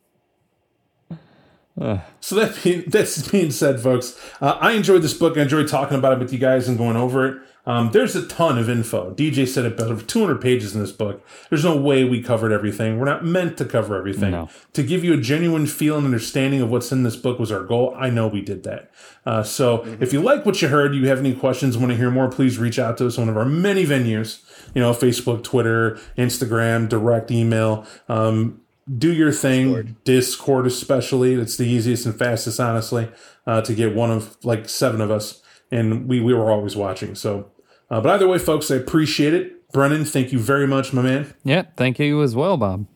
So that being, that's being said, folks, uh, I enjoyed this book. I enjoyed talking about it with you guys and going over it. Um, there's a ton of info. DJ said it better. 200 pages in this book. There's no way we covered everything. We're not meant to cover everything. No. To give you a genuine feel and understanding of what's in this book was our goal. I know we did that. Uh, so if you like what you heard, you have any questions, want to hear more, please reach out to us on one of our many venues. You know, Facebook, Twitter, Instagram, direct email. Um, do your thing. Discord. Discord, especially. It's the easiest and fastest, honestly, uh, to get one of like seven of us. And we, we were always watching. So, uh, but either way, folks, I appreciate it. Brennan, thank you very much, my man. Yeah, thank you as well, Bob.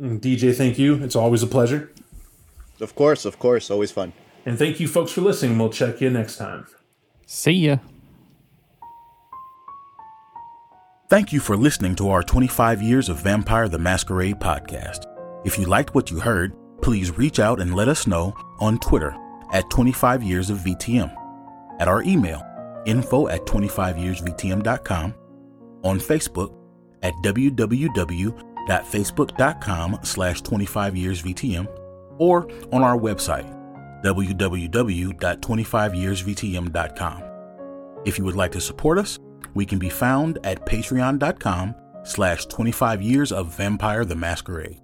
And DJ, thank you. It's always a pleasure. Of course, of course, always fun. And thank you, folks, for listening. We'll check you next time. See ya. Thank you for listening to our 25 Years of Vampire the Masquerade podcast. If you liked what you heard, please reach out and let us know on Twitter at 25 Years of VTM, at our email, info at 25yearsvtm.com, on Facebook at www.facebook.com slash 25yearsvtm, or on our website, www.25yearsvtm.com. If you would like to support us, we can be found at patreon.com slash 25 years of vampire the masquerade.